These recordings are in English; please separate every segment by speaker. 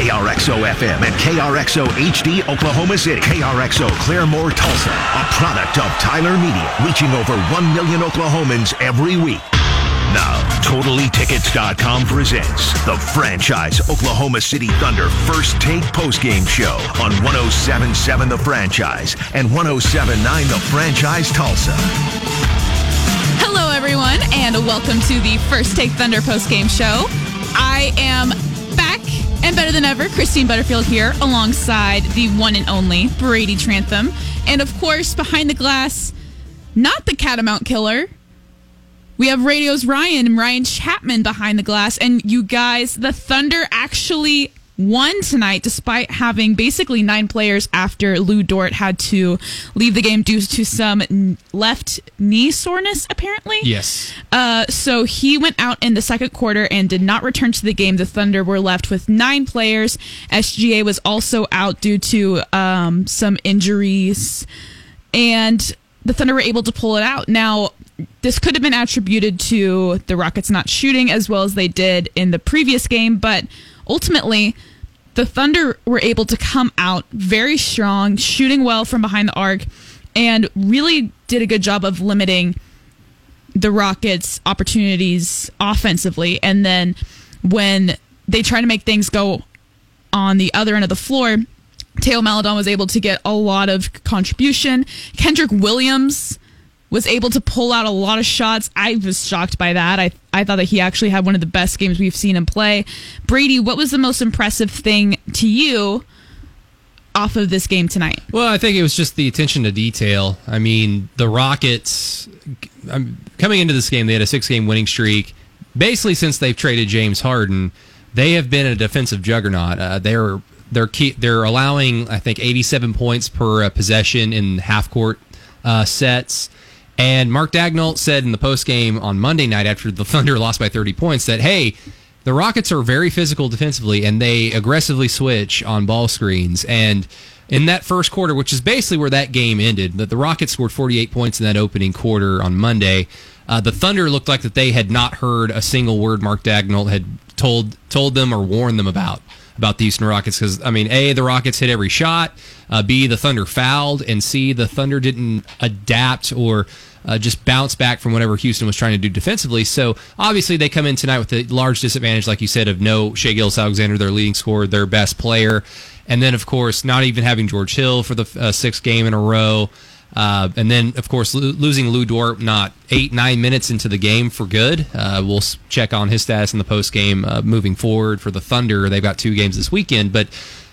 Speaker 1: KRXO FM and KRXO HD Oklahoma City. KRXO Claremore Tulsa, a product of Tyler Media, reaching over 1 million Oklahomans every week. Now, TotallyTickets.com presents the franchise Oklahoma City Thunder First Take Postgame Show on 1077 The Franchise and 1079 The Franchise Tulsa.
Speaker 2: Hello, everyone, and welcome to the First Take Thunder postgame show. I am and better than ever. Christine Butterfield here, alongside the one and only Brady Trantham, and of course, behind the glass, not the Catamount Killer. We have Radio's Ryan and Ryan Chapman behind the glass, and you guys, the Thunder actually won tonight despite having basically nine players after Lu Dort had to leave the game due to some left knee soreness, apparently.
Speaker 3: Yes.
Speaker 2: Uh, so he went out in the second quarter and did not return to the game. The Thunder were left with nine players. SGA was also out due to um, some injuries. And the Thunder were able to pull it out. Now, this could have been attributed to the Rockets not shooting as well as they did in the previous game, but ultimately, the Thunder were able to come out very strong, shooting well from behind the arc, and really did a good job of limiting the Rockets' opportunities offensively. And then when they try to make things go on the other end of the floor, Teo Maledon was able to get a lot of contribution. Kenrich Williams was able to pull out a lot of shots. I was shocked by that. I I thought that he actually had one of the best games we've seen him play. Brady, what was the most impressive thing to you off of this game tonight?
Speaker 3: Well, I think it was just the attention to detail. I mean, the Rockets um, coming into this game, they had a six-game winning streak. Basically, since they've traded James Harden, they have been a defensive juggernaut. Uh, they're they're key, they're allowing I think 87 points per uh, possession in half-court uh, sets. And Mark Daigneault said in the post game on Monday night after the Thunder lost by 30 points that, hey, the Rockets are very physical defensively and they aggressively switch on ball screens. And in that first quarter, which is basically where that game ended, that the Rockets scored 48 points in that opening quarter on Monday. Uh, the Thunder looked like that they had not heard a single word Mark Daigneault had told told them or warned them about about the Houston Rockets because I mean, a the Rockets hit every shot, uh, b the Thunder fouled, and c the Thunder didn't adapt or uh, just bounce back from whatever Houston was trying to do defensively. So obviously they come in tonight with a large disadvantage, like you said, of no Shai Gilgeous-Alexander, their leading scorer, their best player, and then of course not even having George Hill for the uh, sixth game in a row. Uh, and then, of course, lo- losing Lu Dort not eight, nine minutes into the game for good. Uh, we'll check on his status in the post game uh, moving forward for the Thunder. They've got two games this weekend, but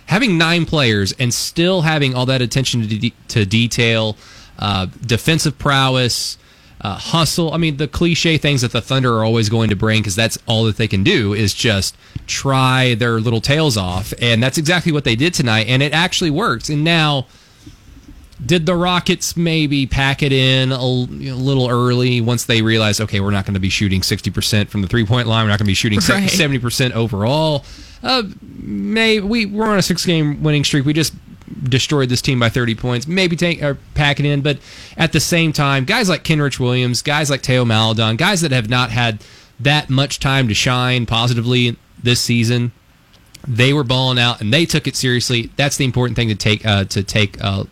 Speaker 3: having nine players and still having all that attention to, de- to detail, uh, defensive prowess, uh, hustle. I mean, the cliche things that the Thunder are always going to bring because that's all that they can do is just try their little tails off. And that's exactly what they did tonight. And it actually worked. And now did the Rockets maybe pack it in a, a little early once they realized, okay, we're not going to be shooting 60% from the three point line. We're not going to be shooting
Speaker 2: Right.
Speaker 3: 70% overall. Uh, may we we're on a six game winning streak. We just destroyed this team by 30 points. Maybe take or pack it in, but at the same time, guys like Kenrich Williams, guys like Teo Maledon, guys that have not had that much time to shine positively this season, they were balling out and they took it seriously. That's the important thing to take uh, to take uh,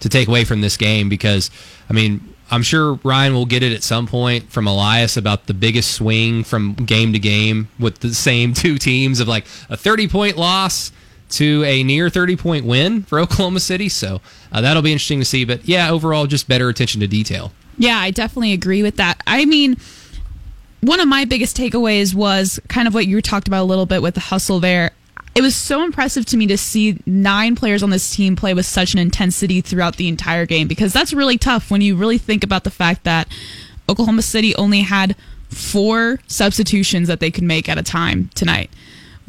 Speaker 3: to take away from this game because I mean I'm sure Ryan will get it at some point from Elias about the biggest swing from game to game with the same two teams of like a 30 point loss to a near 30 point win for Oklahoma City. So uh, that'll be interesting to see. But yeah, overall, just better attention to detail.
Speaker 2: Yeah, I definitely agree with that. I mean, one of my biggest takeaways was kind of what you talked about a little bit with the hustle there. It was so impressive to me to see nine players on this team play with such an intensity throughout the entire game because that's really tough when you really think about the fact that Oklahoma City only had four substitutions that they could make at a time tonight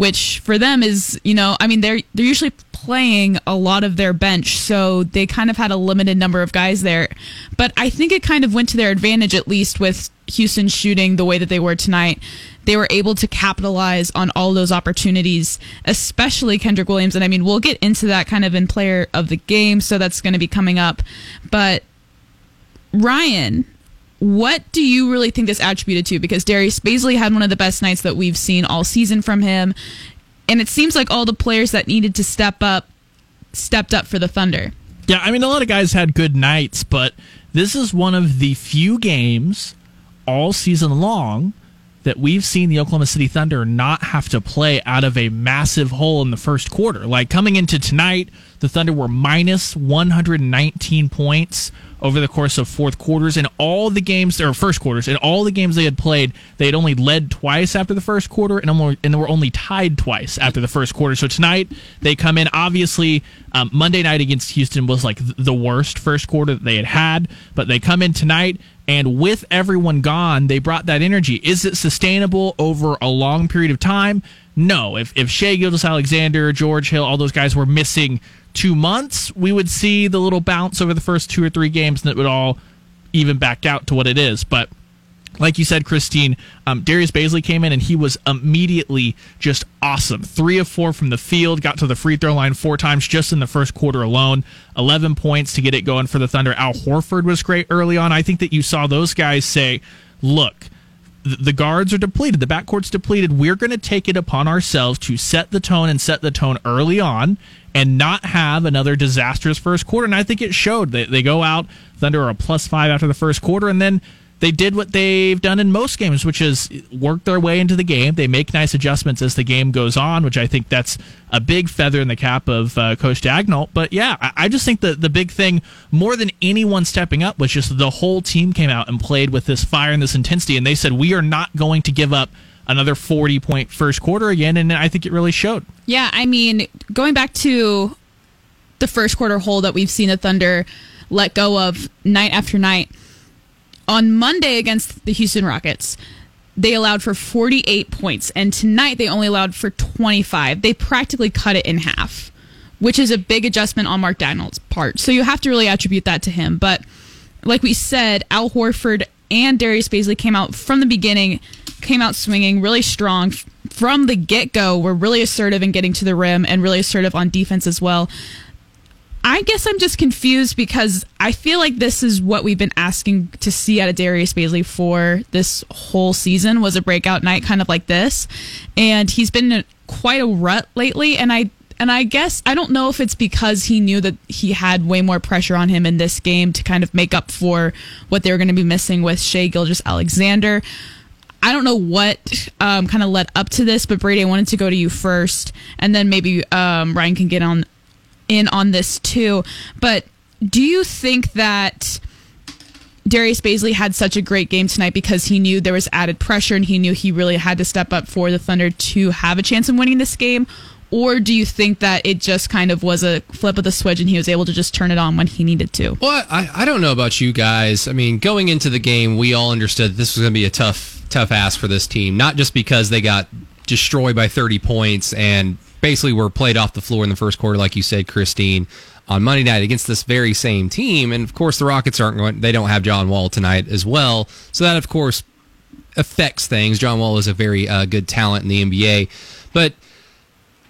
Speaker 2: which for them is you know i mean they're they're usually playing a lot of their bench so they kind of had a limited number of guys there. But i think it kind of went to their advantage at least with houston shooting the way that they were tonight. They were able to capitalize on all those opportunities especially kenrich williams. And i mean we'll get into that kind of in player of the game so that's going to be coming up. But ryan what do you really think this attributed to? Because Darius Bazley had one of the best nights that we've seen all season from him. And it seems like all the players that needed to step up stepped up for the Thunder.
Speaker 4: Yeah, I mean, a lot of guys had good nights, but this is one of the few games all season long that we've seen the Oklahoma City Thunder not have to play out of a massive hole in the first quarter. Like coming into tonight, the Thunder were minus 119 points over the course of fourth quarters. In all the games, or first quarters, in all the games they had played, they had only led twice after the first quarter and, and they were only tied twice after the first quarter. So tonight, they come in. Obviously, um, Monday night against Houston was like the worst first quarter that they had had, but they come in tonight. And with everyone gone, they brought that energy. Is it sustainable over a long period of time? No. If if Shai Gilgeous-Alexander, George Hill, all those guys were missing two months, we would see the little bounce over the first two or three games, and it would all even back out to what it is. But like you said, Christine, um, Darius Bazley came in and he was immediately just awesome. Three of four from the field, got to the free throw line four times just in the first quarter alone. 11 points to get it going for the Thunder. Al Horford was great early on. I think that you saw those guys say, look, the guards are depleted, the backcourt's depleted. We're going to take it upon ourselves to set the tone and set the tone early on and not have another disastrous first quarter. And I think it showed. They, they go out, Thunder are a plus five after the first quarter, and then they did what they've done in most games, which is work their way into the game. They make nice adjustments as the game goes on, which I think that's a big feather in the cap of uh, Coach Daigneault. But yeah, I, I just think that the big thing, more than anyone stepping up, was just the whole team came out and played with this fire and this intensity, and they said we are not going to give up another 40 point first quarter again and i think it really showed
Speaker 2: yeah i mean going back to the first quarter hole that we've seen the thunder let go of night after night on Monday against the Houston Rockets, they allowed for 48 points, and tonight they only allowed for 25. They practically cut it in half, which is a big adjustment on Mark Daigneault's part. So you have to really attribute that to him. But like we said, Al Horford and Darius Bazley came out from the beginning, came out swinging really strong from the get go. Were really assertive in getting to the rim and really assertive on defense as well. I guess I'm just confused because I feel like this is what we've been asking to see out of Darius Bazley for this whole season was a breakout night kind of like this. And he's been in quite a rut lately and I and I guess I don't know if it's because he knew that he had way more pressure on him in this game to kind of make up for what they were going to be missing with Shai Gilgeous-Alexander. I don't know what um, kind of led up to this, but Brady, I wanted to go to you first, and then maybe um, Ryan can get on in on this too. But do you think that Darius Bazley had such a great game tonight because he knew there was added pressure and he knew he really had to step up for the Thunder to have a chance in winning this game? Or do you think that it just kind of was a flip of the switch and he was able to just turn it on when he needed to?
Speaker 3: Well, I, I don't know about you guys. I mean, going into the game, we all understood this was going to be a tough, tough ask for this team. Not just because they got destroyed by 30 points and basically were played off the floor in the first quarter, like you said, Christine, on Monday night against this very same team. And of course, the Rockets aren't going, they don't have John Wall tonight as well. So that, of course, affects things. John Wall is a very uh, good talent in the NBA. But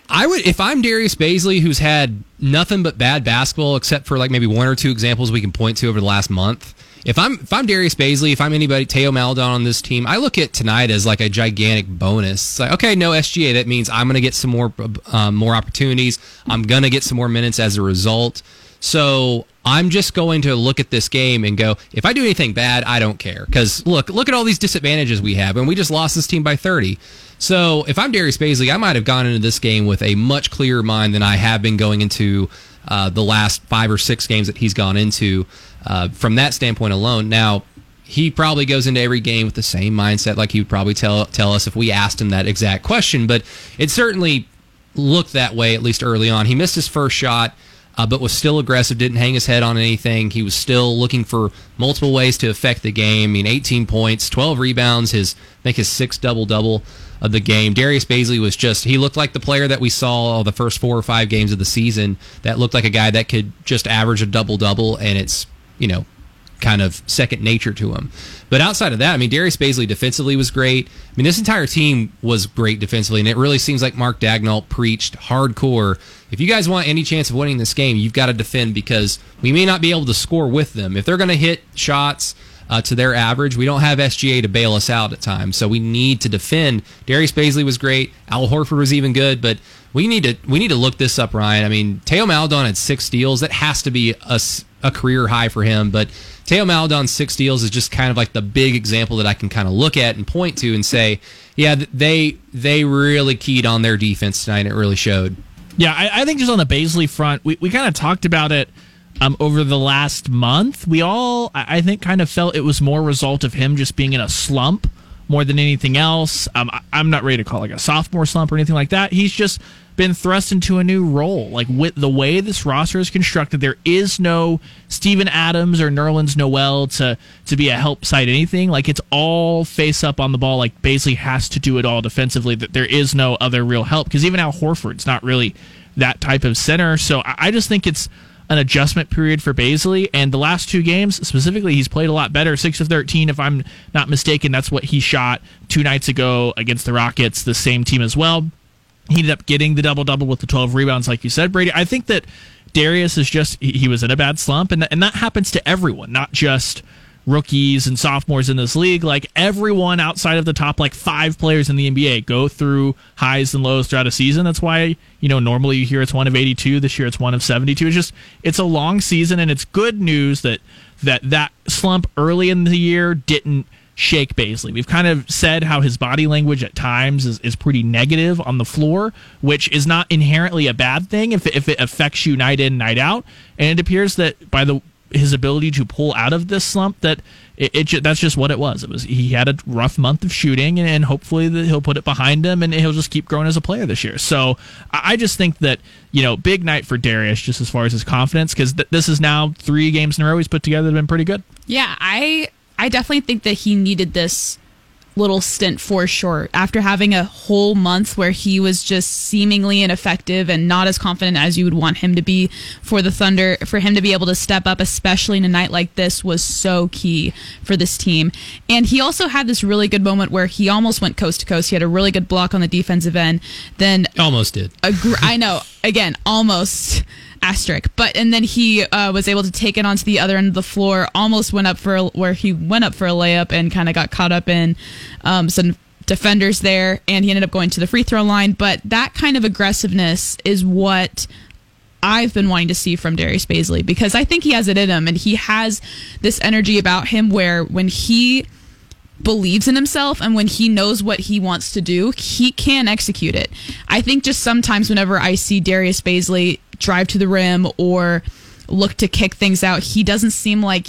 Speaker 3: I would, if I'm Darius Bazley, who's had nothing but bad basketball, except for like maybe one or two examples we can point to over the last month if I'm if I'm Darius Bazley, if I'm anybody, Teo Maledon on this team, I look at tonight as like a gigantic bonus. It's like, okay, no SGA, that means I'm going to get some more um, more opportunities. I'm going to get some more minutes as a result. So I'm just going to look at this game and go, if I do anything bad, I don't care. Because look, look at all these disadvantages we have, and we just lost this team by 30. So if I'm Darius Bazley, I might have gone into this game with a much clearer mind than I have been going into uh, the last five or six games that he's gone into uh, from that standpoint alone. Now, he probably goes into every game with the same mindset, like he would probably tell tell us if we asked him that exact question. But it certainly looked that way at least early on. He missed his first shot. Uh, but was still aggressive, didn't hang his head on anything. He was still looking for multiple ways to affect the game. I mean, 18 points, 12 rebounds, his I think his sixth double double of the game. Darius Bazley was just he looked like the player that we saw all the first four or five games of the season. That looked like a guy that could just average a double double, and it's you know, kind of second nature to him. But outside of that, I mean, Darius Bazley defensively was great. I mean, this entire team was great defensively, and it really seems like Mark Daigneault preached hardcore. If you guys want any chance of winning this game, you've got to defend because we may not be able to score with them. If they're going to hit shots, uh, to their average. We don't have SGA to bail us out at times, so we need to defend. Darius Bazley was great. Al Horford was even good, but we need to we need to look this up, Ryan. I mean, Teo Maledon had six steals. That has to be a, a career high for him, but Teo Maledon's six steals is just kind of like the big example that I can kind of look at and point to and say, yeah, they they really keyed on their defense tonight. It really showed.
Speaker 4: Yeah, I, I think just on the Bazley front, we, we kind of talked about it um, over the last month. We all, I think, kind of felt it was more a result of him just being in a slump more than anything else. Um, I, I'm not ready to call like a sophomore slump or anything like that. He's just been thrust into a new role. Like with the way this roster is constructed, there is no Steven Adams or Nerlens Noel to to be a help side anything. Like it's all face up on the ball. Like basically has to do it all defensively. That there is no other real help because even Al Horford's not really that type of center. So I, I just think it's an adjustment period for Bazley. And the last two games, specifically, he's played a lot better. Six of thirteen, if I'm not mistaken. That's what he shot two nights ago against the Rockets, the same team as well. He ended up getting the double double with the 12 rebounds, like you said, Brady. I think that Darius is just he he was in a bad slump, and and that happens to everyone, not just rookies and sophomores in this league. Like everyone outside of the top like five players in the NBA go through highs and lows throughout a season. That's why you know normally you hear it's one of 82. This year it's one of 72. It's just it's a long season, and it's good news that that that slump early in the year didn't shake Bazley. We've kind of said how his body language at times is, is pretty negative on the floor, which is not inherently a bad thing if, if it affects you night in, night out. And it appears that by the his ability to pull out of this slump that it, it that's just what it was. It was he had a rough month of shooting, and, and hopefully that he'll put it behind him, and he'll just keep growing as a player this year. So I I just think that you know big night for Darius, just as far as his confidence, because th- this is now three games in a row he's put together that have been pretty good.
Speaker 2: Yeah, I I definitely think that he needed this little stint for sure after having a whole month where he was just seemingly ineffective and not as confident as you would want him to be for the Thunder for him to be able to step up especially in a night like this was so key for this team and he also had this really good moment where he almost went coast to coast he had a really good block on the defensive end then
Speaker 3: Almost did.
Speaker 2: a gr- I know. Again, almost asterisk. But and then he uh, was able to take it onto the other end of the floor. Almost went up for a, where he went up for a layup and kind of got caught up in um, some defenders there, and he ended up going to the free throw line. But that kind of aggressiveness is what. I've been wanting to see from Darius Bazley because I think he has it in him and he has this energy about him where when he believes in himself and when he knows what he wants to do, he can execute it. I think just sometimes whenever I see Darius Bazley drive to the rim or look to kick things out, he doesn't seem like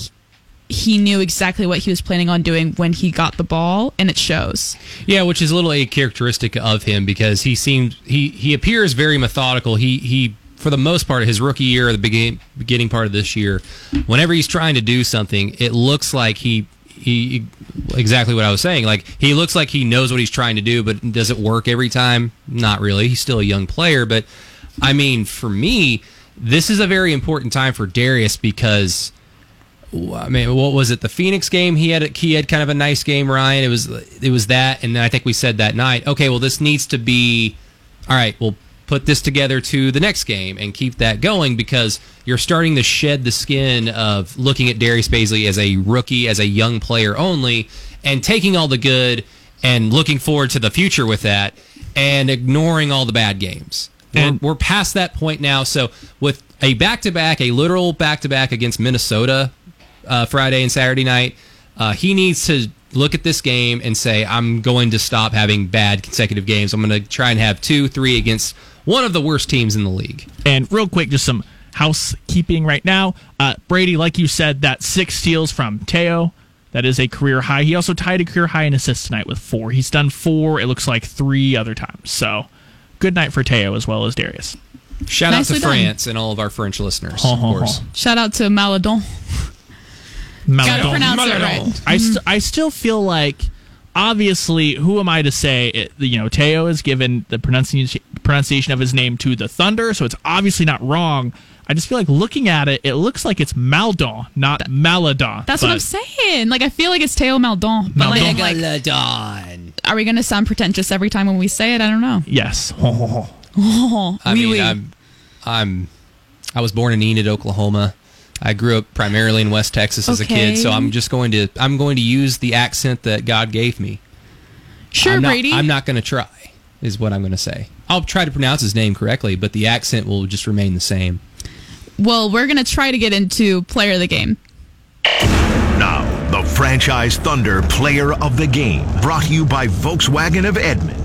Speaker 2: he knew exactly what he was planning on doing when he got the ball and it shows.
Speaker 3: Yeah, which is a little a characteristic of him because he seemed he he appears very methodical. He he for the most part his rookie year or the beginning beginning part of this year, whenever he's trying to do something, it looks like he he exactly what I was saying. Like he looks like he knows what he's trying to do, but does it work every time? Not really. He's still a young player, but I mean, for me, this is a very important time for Darius because I mean, what was it? The Phoenix game. He had a, he had kind of a nice game, Ryan. It was it was that, and then I think we said that night, okay, well, this needs to be all right. We'll put this together to the next game and keep that going because you're starting to shed the skin of looking at Darius Bazley as a rookie, as a young player only, and taking all the good and looking forward to the future with that, and ignoring all the bad games.
Speaker 4: And-
Speaker 3: we're, we're past that point now. So with a back to back, a literal back to back against Minnesota uh, Friday and Saturday night, uh, he needs to look at this game and say, I'm going to stop having bad consecutive games. I'm going to try and have two, three against one of the worst teams in the league.
Speaker 4: And real quick, just some housekeeping right now. Uh, Brady, like you said, that six steals from Teo. That is a career high. He also tied a career high in assists tonight with four. He's done four, it looks like three other times. So good night for Teo as well as Darius.
Speaker 3: Shout
Speaker 2: Nicely
Speaker 3: out to
Speaker 2: done.
Speaker 3: France and all of our French listeners,
Speaker 4: Ho,
Speaker 3: of course.
Speaker 4: ho.
Speaker 2: Shout out to Maledon. Gotta Maledon. it right.
Speaker 4: I, st- I still feel like, obviously, who am I to say, it, you know, Teo has given the pronunciation, pronunciation of his name to the Thunder, so it's obviously not wrong. I just feel like looking at it, it looks like it's Maldon, not Maladon.
Speaker 2: That's what I'm saying. Like I feel like it's Teo Maldon. But like, like, are we gonna sound pretentious every time when we say it? I don't know.
Speaker 4: Yes. Ho, ho, ho.
Speaker 2: Oh,
Speaker 3: I
Speaker 2: oui,
Speaker 3: mean,
Speaker 2: oui.
Speaker 3: I'm, I'm, I was born in Enid, Oklahoma. I grew up primarily in West Texas as a kid, so I'm just going to I'm going to use the accent that God gave me.
Speaker 2: Sure,
Speaker 3: I'm not,
Speaker 2: Brady.
Speaker 3: I'm not going to try. Is what I'm going to say. I'll try to pronounce his name correctly, but the accent will just remain the same.
Speaker 2: Well, we're gonna try to get into player of the game.
Speaker 1: Now, the Franchise Thunder Player of the Game, brought to you by Volkswagen of Edmond.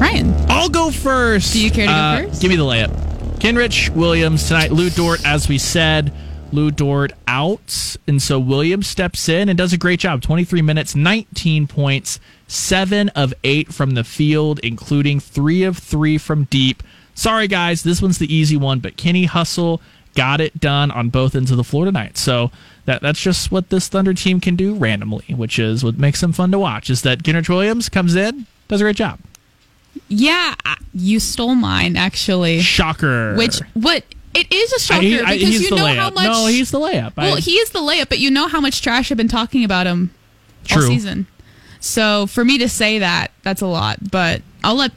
Speaker 2: Ryan.
Speaker 4: I'll go first.
Speaker 2: Do you care to go
Speaker 4: Uh,
Speaker 2: first?
Speaker 4: Give me the layup. Kenrich Williams tonight. Lu Dort, as we said, Lu Dort out, and so Williams steps in and does a great job. Twenty three minutes, nineteen points, seven of eight from the field, including three of three from deep. Sorry guys, this one's the easy one, but Kenny Hustle got it done on both ends of the floor tonight. So that that's just what this Thunder team can do randomly, which is what makes them fun to watch. Is that Kenrich Williams comes in, does a great job.
Speaker 2: Yeah, you stole mine actually.
Speaker 4: Shocker.
Speaker 2: Which what it is a shocker
Speaker 4: I- I-
Speaker 2: because you know
Speaker 4: layup.
Speaker 2: how much.
Speaker 4: No, he's the layup.
Speaker 2: Well,
Speaker 4: I-
Speaker 2: he is the layup, but you know how much trash I've been talking about him all season. So for me to say that, that's a lot. But I'll let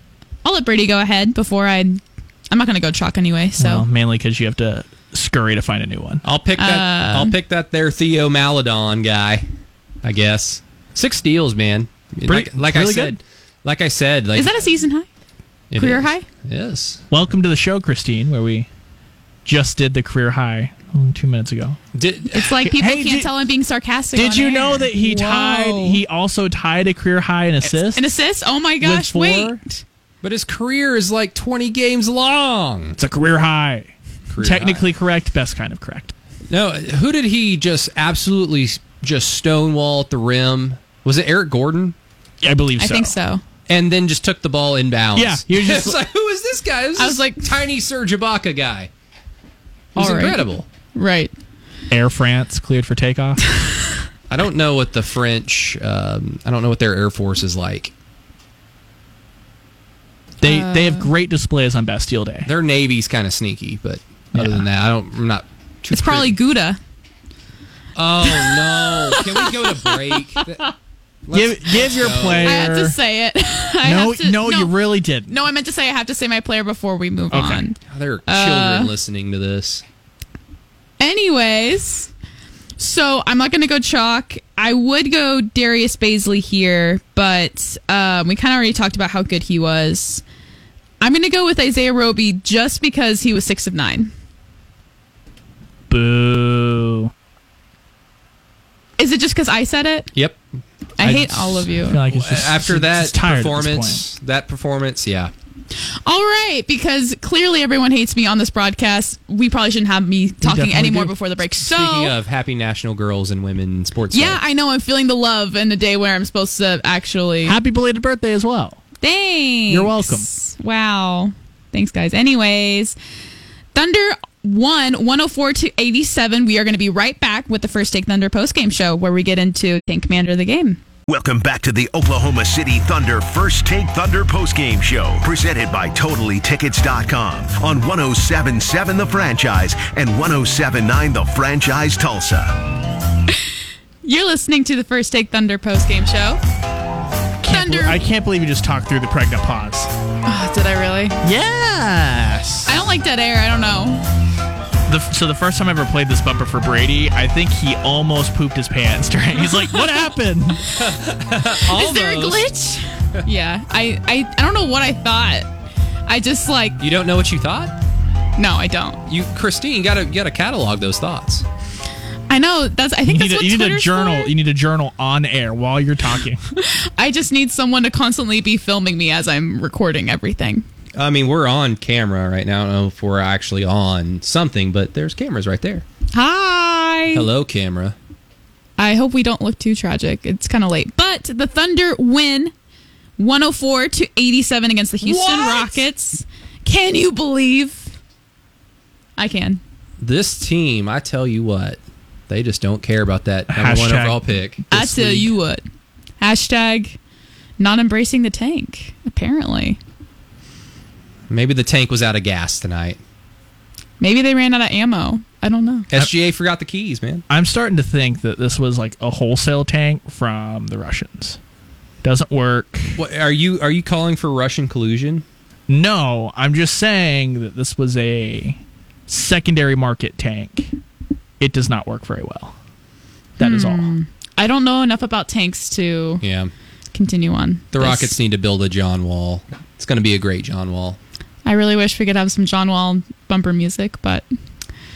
Speaker 2: I'll let Brady go ahead before I. I'm not going to go chalk anyway. So
Speaker 4: Well, mainly because you have to scurry to find a new one.
Speaker 3: I'll pick that.
Speaker 2: Uh,
Speaker 3: I'll pick that there Theo Maledon guy. I guess six steals, man.
Speaker 4: Pretty-
Speaker 3: like like I
Speaker 4: really
Speaker 3: said,
Speaker 4: good.
Speaker 3: Like I said, like
Speaker 2: is that a season high?
Speaker 3: it
Speaker 2: career
Speaker 3: is.
Speaker 2: high?
Speaker 3: Yes.
Speaker 4: Welcome to the show, Christine, where we just did the career high two minutes ago.
Speaker 3: Did,
Speaker 2: It's like people
Speaker 4: Hey,
Speaker 2: can't
Speaker 4: did-
Speaker 2: tell I'm being sarcastic.
Speaker 4: Did you
Speaker 2: air.
Speaker 4: know that he
Speaker 2: Whoa.
Speaker 4: tied? He also tied a career high in assists.
Speaker 2: an assist? Oh my gosh! Wait,
Speaker 3: but his career is like twenty games long.
Speaker 4: It's a career high.
Speaker 3: Career
Speaker 4: Technically correct, best kind of correct.
Speaker 3: No, who did he just absolutely just stonewall at the rim? Was it Eric Gordon?
Speaker 4: I believe
Speaker 2: I think so.
Speaker 3: And then just took the ball in inbounds.
Speaker 4: Yeah, he was just-
Speaker 3: It's like, who is this guy? This
Speaker 2: I
Speaker 3: is
Speaker 2: was like-
Speaker 3: tiny Serge Ibaka guy. It was
Speaker 2: All right.
Speaker 3: incredible.
Speaker 2: Right.
Speaker 4: Air France cleared for takeoff.
Speaker 3: I don't know what the French. Um, I don't know what their air force is like.
Speaker 4: they they have great displays on Bastille Day.
Speaker 3: Their navy's kind of sneaky, but other
Speaker 4: Yeah.
Speaker 3: than that, I don't. I'm not. Too
Speaker 2: It's probably Gouda.
Speaker 3: Oh no! Can we go to break? Let's-
Speaker 4: give give your
Speaker 3: go.
Speaker 4: player.
Speaker 2: I had to say it. I
Speaker 4: no,
Speaker 2: to-
Speaker 4: no, you really didn't.
Speaker 2: No, I meant to say I have to say my player before we move
Speaker 4: Okay.
Speaker 2: on.
Speaker 3: There are
Speaker 2: Uh,
Speaker 3: children listening to this.
Speaker 2: Anyways, so I'm not going to go chalk. I would go Darius Bazley here, but um, we kind of already talked about how good he was. I'm going to go with Isaiah Roby just because he was six of nine.
Speaker 4: Boo.
Speaker 2: Is it just because I said it?
Speaker 3: Yep.
Speaker 2: I,
Speaker 3: I
Speaker 2: hate
Speaker 3: just
Speaker 2: all of you.
Speaker 4: I feel like it's just,
Speaker 3: After
Speaker 4: it's
Speaker 3: that
Speaker 4: just tired
Speaker 3: performance, that performance, yeah.
Speaker 2: All right, because clearly everyone hates me on this broadcast. We probably shouldn't have me talking anymore
Speaker 4: do.
Speaker 2: before the break. So,
Speaker 3: Speaking of happy National Girls and Women Sports
Speaker 2: yeah,
Speaker 3: Day.
Speaker 2: I know I'm feeling the love in a day where I'm supposed to actually.
Speaker 4: Happy belated birthday as well.
Speaker 2: Thanks.
Speaker 4: You're welcome.
Speaker 2: Wow. Thanks, guys. Anyways, Thunder won 104 to 87. We are going to be right back with the First Take Thunder post game show where we get into Tank Commander of the game.
Speaker 1: Welcome back to the Oklahoma City Thunder First Take Thunder postgame show, presented by TotallyTickets.com on 1077 The Franchise and 1079 The Franchise Tulsa.
Speaker 2: You're listening to the First Take Thunder post game show.
Speaker 4: Can't
Speaker 2: Thunder.
Speaker 4: bel- I can't believe you just talked through the pregnant pause.
Speaker 2: Ah, did I really?
Speaker 4: Yes.
Speaker 2: I don't like dead air. I don't know.
Speaker 4: The, so the first time I ever played this bumper for Brady, I think he almost pooped his pants during. He's like, "What happened?"
Speaker 2: Is there a glitch? yeah. I, I, I don't know what I thought. I just like,
Speaker 3: You don't know what you thought?
Speaker 2: no, I don't.
Speaker 3: You, Christine, got to got to catalog those thoughts.
Speaker 2: I know that's. I
Speaker 4: You
Speaker 2: think
Speaker 4: need,
Speaker 2: that's
Speaker 4: a,
Speaker 2: what
Speaker 4: you need a
Speaker 2: Twitter's
Speaker 4: journal.
Speaker 2: for.
Speaker 4: You need a journal on air while you're talking.
Speaker 2: I just need someone to constantly be filming me as I'm recording everything.
Speaker 3: I mean, we're on camera right now. I don't know if we're actually on something, but there's cameras right there.
Speaker 2: Hi.
Speaker 3: Hello, camera.
Speaker 2: I hope we don't look too tragic. It's kind of late. But the Thunder win 104 to 87 against the Houston
Speaker 3: What?
Speaker 2: Rockets. Can you believe? I can.
Speaker 3: This team, I tell you what, they just don't care about that number one overall pick.
Speaker 2: I tell
Speaker 3: league.
Speaker 2: you what. Hashtag not embracing the tank, apparently.
Speaker 3: Maybe the tank was out of gas tonight.
Speaker 2: Maybe they ran out of ammo. I don't know.
Speaker 3: SGA forgot the keys, man.
Speaker 4: I'm starting to think that this was like a wholesale tank from the Russians. Doesn't work.
Speaker 3: What are you are you calling for Russian collusion?
Speaker 4: No, I'm just saying that this was a secondary market tank, it does not work very well. That is all. Hmm.
Speaker 2: I don't know enough about tanks to
Speaker 3: Yeah.
Speaker 2: continue on.
Speaker 3: The
Speaker 2: this.
Speaker 3: Rockets need to build a John Wall. It's going to be a great John Wall.
Speaker 2: I really wish we could have some John Wall bumper music, but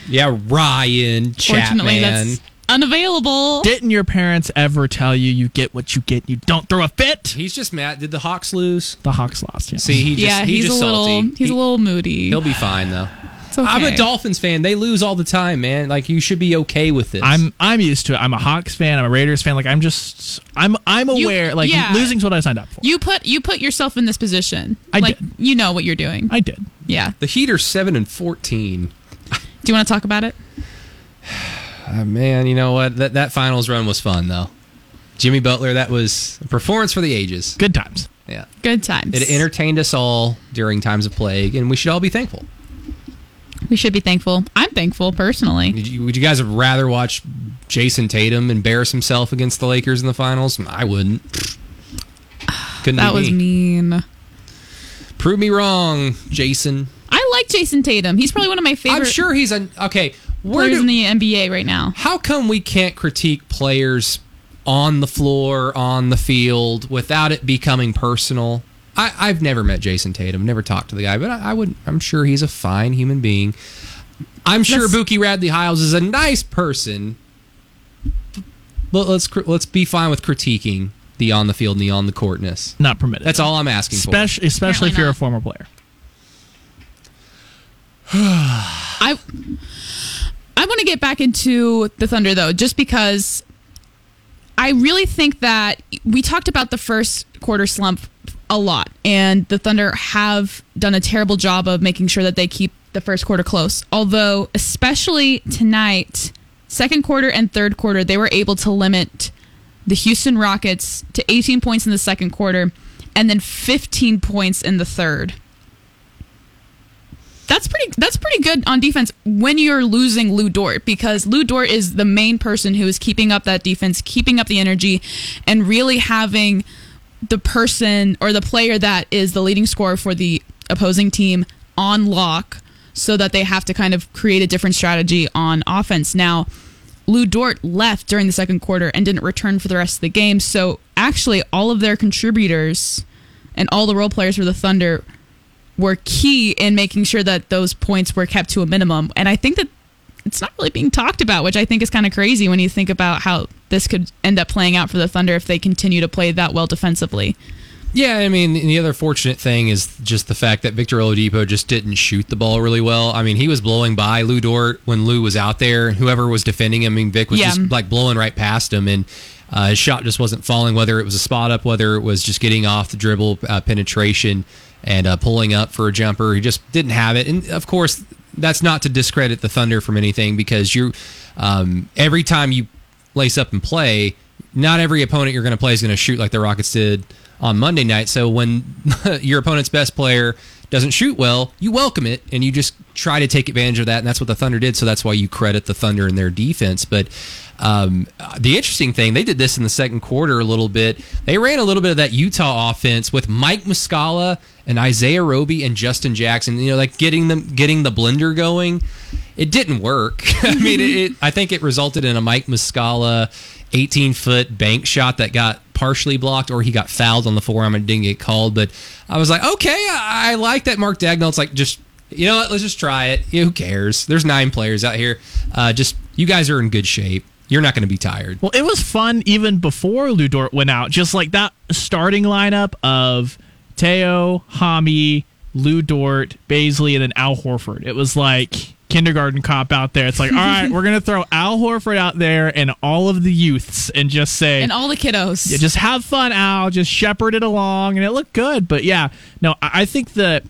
Speaker 3: Yeah, Ryan
Speaker 2: fortunately
Speaker 3: Chapman.
Speaker 2: that's unavailable.
Speaker 4: Didn't your parents ever tell you you get what you get? You don't throw a fit.
Speaker 3: He's just mad. Did the Hawks lose?
Speaker 4: The Hawks lost. Yeah.
Speaker 3: See, he just
Speaker 2: yeah,
Speaker 3: he
Speaker 2: he's
Speaker 3: just
Speaker 2: a little
Speaker 3: salty.
Speaker 2: he's
Speaker 3: He-
Speaker 2: a little moody.
Speaker 3: He'll be fine though.
Speaker 2: It's okay.
Speaker 3: I'm a Dolphins fan. They lose all the time, man. Like you should be okay with this.
Speaker 4: I'm I'm used to it. I'm a Hawks fan. I'm a Raiders fan. Like I'm just I'm I'm
Speaker 2: You-
Speaker 4: aware. like
Speaker 2: yeah.
Speaker 4: losing's what I signed up for.
Speaker 2: You put you put yourself in this position.
Speaker 4: I
Speaker 2: like
Speaker 4: did.
Speaker 2: you know what you're doing.
Speaker 4: I did.
Speaker 2: yeah.
Speaker 3: the Heat are seven and fourteen.
Speaker 2: Do you want to talk about it?
Speaker 3: Uh, man, you know what? That that finals run was fun though. Jimmy Butler, that was a performance for the ages.
Speaker 4: Good times.
Speaker 3: Yeah.
Speaker 2: Good times.
Speaker 3: It entertained us all during times of plague, and we should all be thankful.
Speaker 2: We should be thankful. I'm thankful personally.
Speaker 3: Would you, would you guys have rather watch Jayson Tatum embarrass himself against the Lakers in the finals? I wouldn't. Couldn't
Speaker 2: That
Speaker 3: be
Speaker 2: was
Speaker 3: me.
Speaker 2: mean.
Speaker 3: Prove me wrong, Jayson.
Speaker 2: I like Jayson Tatum. He's probably one of my favorite
Speaker 3: I'm sure he's an okay. Where
Speaker 2: players
Speaker 3: do,
Speaker 2: in the NBA right now.
Speaker 3: how come we can't critique players on the floor, on the field, without it becoming personal? I, I've never met Jayson Tatum, never talked to the guy, but I, I would. I'm sure he's a fine human being. I'm sure
Speaker 2: Let's-
Speaker 3: Buki Radley Hiles is a nice person. But let's let's be fine with critiquing the on the field and the on the courtness.
Speaker 4: Not permitted.
Speaker 3: That's all I'm asking for.
Speaker 4: Especially, especially if
Speaker 2: Apparently
Speaker 4: you're a former player.
Speaker 2: I I want to get back into the Thunder though, just because I really think that we talked about the first quarter slump a lot, and the Thunder have done a terrible job of making sure that they keep the first quarter close. Although, especially tonight, second quarter and third quarter, they were able to limit the Houston Rockets to 18 points in the second quarter and then 15 points in the third that's pretty that's pretty good on defense when you're losing Lu Dort because Lu Dort is the main person who is keeping up that defense, keeping up the energy, and really having the person or the player that is the leading scorer for the opposing team on lock so that they have to kind of create a different strategy on offense. Now, Lu Dort left during the second quarter and didn't return for the rest of the game. So actually all of their contributors and all the role players for the Thunder were key in making sure that those points were kept to a minimum. And I think that it's not really being talked about, which I think is kind of crazy when you think about how this could end up playing out for the Thunder if they continue to play that well defensively.
Speaker 3: Yeah, I mean, the other fortunate thing is just the fact that Victor Oladipo just didn't shoot the ball really well. I mean, he was blowing by Lu Dort when Lu was out there, whoever was defending him, I mean, Vic was
Speaker 2: Yeah.
Speaker 3: just like blowing right past him, and uh, his shot just wasn't falling. Whether it was a spot up, whether it was just getting off the dribble uh, penetration and uh, pulling up for a jumper, he just didn't have it. And of course, that's not to discredit the Thunder from anything because you, um, every time you lace up and play, not every opponent you're going to play is going to shoot like the Rockets did on Monday night. So when your opponent's best player doesn't shoot well, you welcome it and you just try to take advantage of that. And that's what the Thunder did. So that's why you credit the Thunder and their defense. But um, the interesting thing, they did this in the second quarter a little bit. They ran a little bit of that Utah offense with Mike Muscala and Isaiah Roby and Justin Jackson. You know, like getting them getting the blender going. It didn't work. I mean, it, it, I think it resulted in a Mike Muscala 18 foot bank shot that got partially blocked, or he got fouled on the forearm and didn't get called. But I was like, okay, I, I like that Mark Daigneault's like just. You know what? Let's just try it. Yeah, who cares? There's nine players out here. Uh, just you guys are in good shape. You're not going to be tired.
Speaker 4: Well, it was fun even before Lu Dort went out. Just like that starting lineup of Teo, Hami, Lu Dort, Baisley, and then Al Horford. It was like kindergarten cop out there. It's like, all right, we're gonna throw Al Horford out there and all of the youths and just say,
Speaker 2: And all the kiddos.
Speaker 4: yeah, just have fun, Al. Just shepherd it along, and it looked good. But yeah, no, I I think that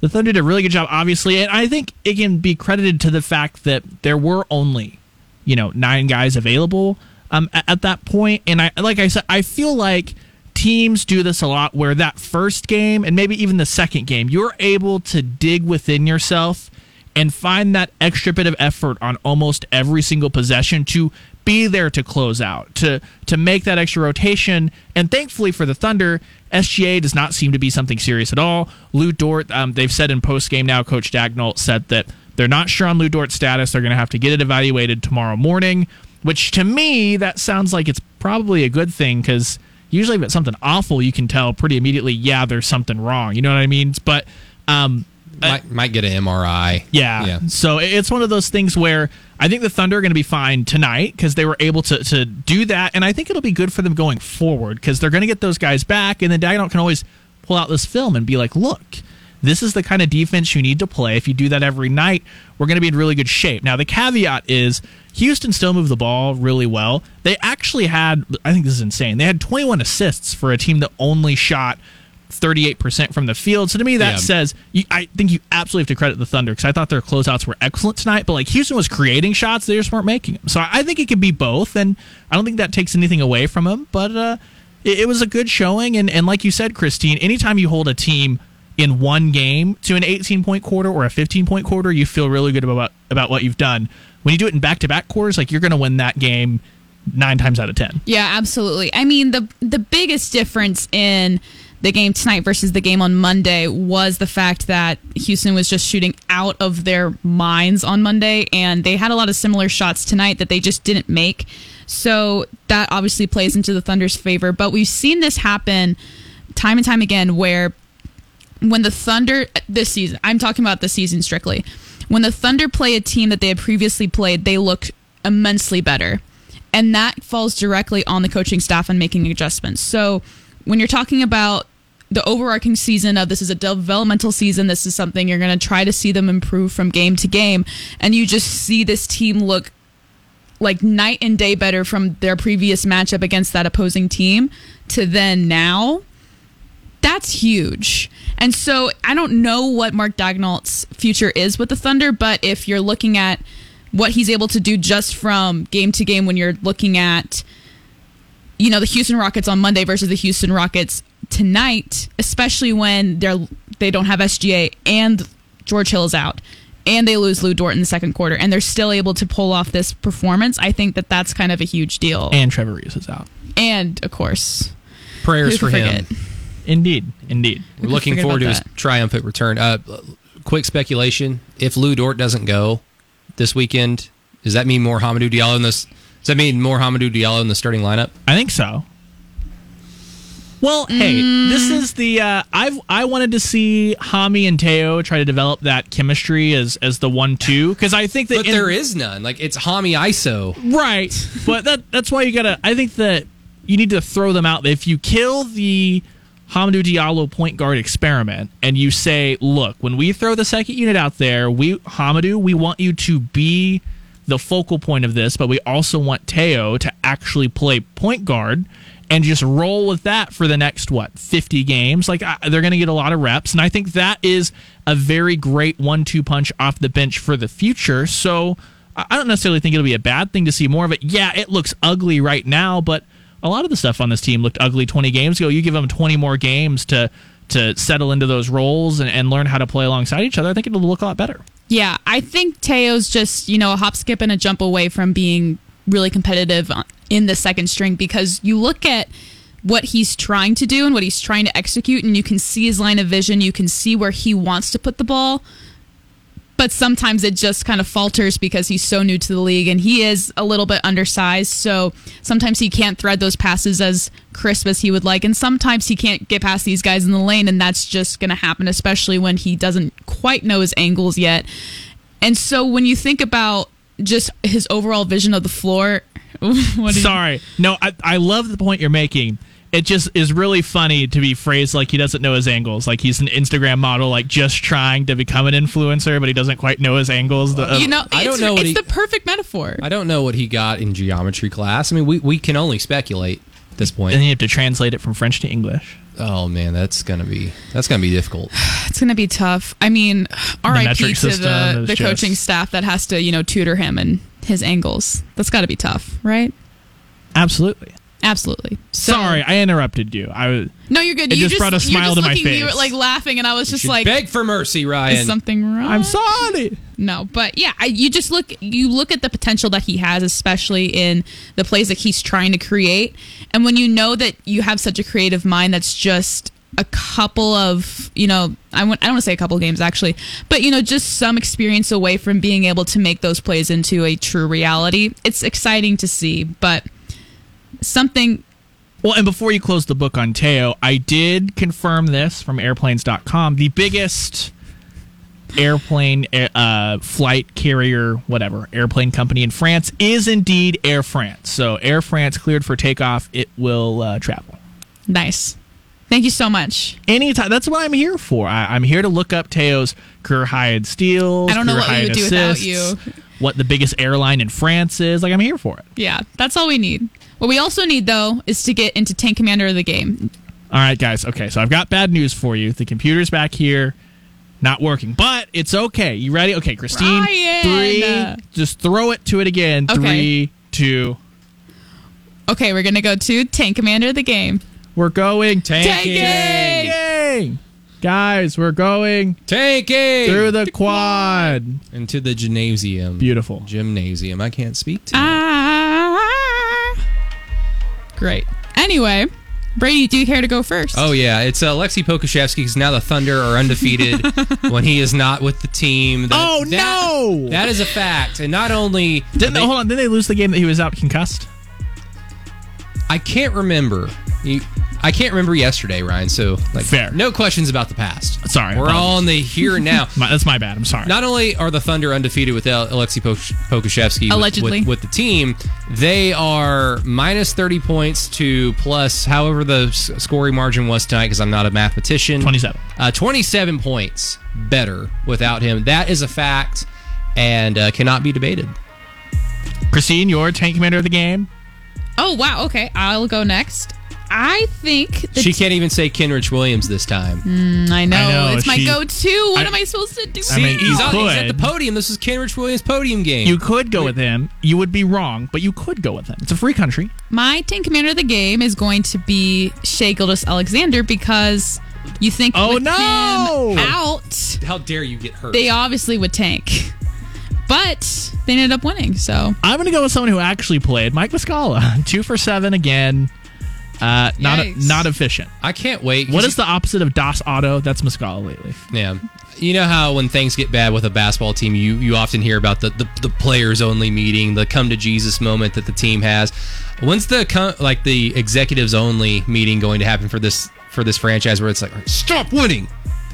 Speaker 4: the Thunder did a really good job, obviously, and I think it can be credited to the fact that there were only, you know, nine guys available um, at, at that point. And I, like I said, I feel like teams do this a lot, where that first game and maybe even the second game, you're able to dig within yourself and find that extra bit of effort on almost every single possession to be there to close out, to to make that extra rotation. And thankfully for the Thunder, SGA does not seem to be something serious at all. Lu Dort, um, they've said in post game now, Coach Daigneault said that They're not sure on Lu Dort's status. They're going to have to get it evaluated tomorrow morning, which to me, that sounds like it's probably a good thing because usually if it's something awful, you can tell pretty immediately, yeah, there's something wrong. You know what I mean? But um,
Speaker 3: might, might get an MRI.
Speaker 4: yeah.
Speaker 3: Yeah.
Speaker 4: So it's one of those things where I think the Thunder are going to be fine tonight because they were able to, to do that. And I think it'll be good for them going forward because they're going to get those guys back. And then Daigneault can always pull out this film and be like, look, this is the kind of defense you need to play. If you do that every night, we're going to be in really good shape. Now, the caveat is Houston still moved the ball really well. They actually had, I think this is insane, they had 21 assists for a team that only shot 38% from the field. So to me, that
Speaker 3: Yeah.
Speaker 4: says you, I think you absolutely have to credit the Thunder because I thought their closeouts were excellent tonight. But like Houston was creating shots, they just weren't making them. So I think it could be both, and I don't think that takes anything away from them. But uh, it, it was a good showing, and and like you said, Christine, anytime you hold a team in one game to an 18 point quarter or a 15 point quarter, you feel really good about about what you've done. When you do it in back to back quarters, like you're going to win that game nine times out of ten.
Speaker 2: Yeah, absolutely. I mean, the the biggest difference in the game tonight versus the game on Monday was the fact that Houston was just shooting out of their minds on Monday, and they had a lot of similar shots tonight that they just didn't make. So that obviously plays into the Thunder's favor. But we've seen this happen time and time again where when the Thunder this season, I'm talking about the season strictly. When the Thunder play a team that they had previously played, they look immensely better. And that falls directly on the coaching staff and making adjustments. So when you're talking about the overarching season of this is a developmental season, this is something you're going to try to see them improve from game to game, and you just see this team look like night and day better from their previous matchup against that opposing team to then now that's huge. And so I don't know what Mark Daigneault's future is with the Thunder, but if you're looking at what he's able to do just from game to game when you're looking at you know the Houston Rockets on Monday versus the Houston Rockets tonight, especially when they're they don't have SGA and George Hill is out and they lose Lu Dort in the second quarter and they're still able to pull off this performance, I think that that's kind of a huge deal.
Speaker 4: And Trevor Reeves is out.
Speaker 2: And of course,
Speaker 3: Prayers for
Speaker 2: could
Speaker 3: him.
Speaker 2: Forget?
Speaker 4: Indeed, indeed.
Speaker 3: We're looking forward to
Speaker 2: about
Speaker 3: his
Speaker 2: that.
Speaker 3: triumphant return. Uh, quick speculation: If Lu Dort doesn't go this weekend, does that mean more Hamidou Diallo in this? Does that mean more Hamidou Diallo in the starting lineup?
Speaker 4: I think so. Well, hey, this is the uh, I've I wanted to see Hami and Teo try to develop that chemistry as as the one two because I think that
Speaker 3: But
Speaker 4: in-
Speaker 3: there is none. Like it's Hami ISO.
Speaker 4: right, but that that's why you gotta. I think that you need to throw them out. If you kill the Hamidou Diallo point guard experiment and you say, look, when we throw the second unit out there, we Hamidou, we want you to be the focal point of this, but we also want Teo to actually play point guard and just roll with that for the next what 50 games? Like I, they're going to get a lot of reps and i think that is a very great one-two punch off the bench for the future. So i I don't necessarily think it'll be a bad thing to see more of it. Yeah it looks ugly right now but a lot of the stuff on this team looked ugly 20 games ago you give them 20 more games to to settle into those roles and, and learn how to play alongside each other i think it'll look a lot better
Speaker 2: Yeah, I think Teo's just, you know, a hop, skip, and a jump away from being really competitive in the second string because you look at what he's trying to do and what he's trying to execute, and you can see his line of vision. You can see where he wants to put the ball. But sometimes it just kind of falters because he's so new to the league and he is a little bit undersized. So sometimes he can't thread those passes as crisp as he would like. And sometimes he can't get past these guys in the lane. And that's just going to happen, especially when he doesn't quite know his angles yet. And so when you think about just his overall vision of the floor, do you-
Speaker 4: Sorry. No, I, I love the point you're making. It just is really funny to be phrased like he doesn't know his angles. Like he's an Instagram model, like just trying to become an influencer, but he doesn't quite know his angles. The-
Speaker 2: you uh, know,
Speaker 3: I don't know what
Speaker 2: it's
Speaker 3: he-
Speaker 2: the perfect metaphor.
Speaker 3: I don't know what he got in geometry class. I mean, we, we can only speculate at this
Speaker 4: and
Speaker 3: point.
Speaker 4: then you have to translate it from French to English.
Speaker 3: Oh man, that's gonna be that's gonna be difficult.
Speaker 2: It's going to be tough. I mean, RIP
Speaker 4: metric
Speaker 2: to
Speaker 4: system
Speaker 2: the, the
Speaker 4: just-
Speaker 2: coaching staff that has to, you know, tutor him and his angles. That's got to be tough, right?
Speaker 4: Absolutely.
Speaker 2: Absolutely. So-
Speaker 4: Sorry, I interrupted you. I was
Speaker 2: No, you're good.
Speaker 4: It
Speaker 2: you
Speaker 4: just brought a
Speaker 2: you're
Speaker 4: smile
Speaker 2: just
Speaker 4: to my
Speaker 2: looking, You were
Speaker 4: face.
Speaker 2: like laughing, and I was just like,
Speaker 3: beg for mercy, Ryan."
Speaker 2: "Is something wrong?"
Speaker 4: I'm sorry.
Speaker 2: No, but yeah, I, you just look you look at the potential that he has, especially in the plays that he's trying to create, and when you know that you have such a creative mind that's just a couple of you know I want I don't want to say a couple of games actually, but you know just some experience away from being able to make those plays into a true reality. It's exciting to see, but something
Speaker 4: Well, and before you close the book on Teo, I did confirm this from airplanes.com. The biggest airplane uh, flight carrier, whatever, airplane company in France is indeed Air France. So Air France cleared for takeoff. It will uh, travel.
Speaker 2: nice. Thank you so much.
Speaker 4: Anytime. That's what I'm here for. I, I'm here to look up Teo's career high in steals.
Speaker 2: I don't know what we would do without you.
Speaker 4: What the biggest airline in France is. Like, I'm here for it.
Speaker 2: Yeah, that's all we need. What we also need though is to get into Tank Commander of the game.
Speaker 4: All right, guys. Okay, so I've got bad news for you. The computer's back here, not working, but it's okay. You ready? Okay, Christine.
Speaker 2: Ryan!
Speaker 4: Three. Just throw it to it again.
Speaker 2: Okay.
Speaker 4: Three, two.
Speaker 2: Okay, we're gonna go to Tank Commander of the game.
Speaker 4: We're going.
Speaker 3: Tanking!
Speaker 4: Tanking! Guys, we're going
Speaker 3: Tanking!
Speaker 4: through the quad.
Speaker 3: Into the gymnasium.
Speaker 4: Beautiful.
Speaker 3: Gymnasium. I can't speak to.
Speaker 2: Ah, great. Anyway, Brady, do you care to go first?
Speaker 3: Oh yeah, it's uh, Aleksej Pokusevski because now the Thunder are undefeated when he is not with the team. That-
Speaker 4: Oh,
Speaker 3: that-
Speaker 4: no!
Speaker 3: That is a fact, and not only
Speaker 4: Didn't
Speaker 3: they-
Speaker 4: hold on? Didn't they lose the game that he was out concussed?
Speaker 3: I can't remember. You, I can't remember yesterday, Ryan. So like,
Speaker 4: Fair.
Speaker 3: no questions about the past.
Speaker 4: Sorry,
Speaker 3: we're
Speaker 4: apologies.
Speaker 3: all in the here and now.
Speaker 4: My, that's my bad. I'm sorry.
Speaker 3: Not only are the Thunder undefeated with Al- Aleksej Pok- Pokusevski with-
Speaker 2: Allegedly.
Speaker 3: with, with the team, they are minus 30 points to plus however the s- scoring margin was tonight because I'm not a mathematician.
Speaker 4: 27.
Speaker 3: Uh, 27 points better without him. That is a fact and uh, cannot be debated.
Speaker 4: Christine, your tank commander of the game.
Speaker 2: Oh wow. Okay, I'll go next. I think the
Speaker 3: She can't even say Kenrich Williams this time.
Speaker 2: Mm, I know,
Speaker 4: I know,
Speaker 2: it's my
Speaker 4: she-
Speaker 2: go-to. What
Speaker 4: I-
Speaker 2: am I supposed to do?
Speaker 4: I mean,
Speaker 3: he's,
Speaker 4: you
Speaker 3: on, he's at the podium. This is Kenrich Williams' podium game.
Speaker 4: You could go with him. You would be wrong, but you could go with him. It's a free country.
Speaker 2: my tank commander of the game is going to be Shai Gilgeous-Alexander because you think
Speaker 4: Oh,
Speaker 2: with
Speaker 4: no!
Speaker 2: him out,
Speaker 3: How dare you get hurt?
Speaker 2: they obviously would tank, but they ended up winning. So
Speaker 4: I'm going to go with someone who actually played, Mike Muscala. Two for seven again. Uh, not
Speaker 2: Yikes.
Speaker 4: not efficient.
Speaker 3: I can't wait.
Speaker 4: What is the opposite of DOS Auto? That's Muscala lately.
Speaker 3: Yeah. You know how when things get bad with a basketball team, you, you often hear about the, the, the players only meeting, the come to Jesus moment that the team has. When's the co- like the executives only meeting going to happen for this for this franchise where it's like stop winning,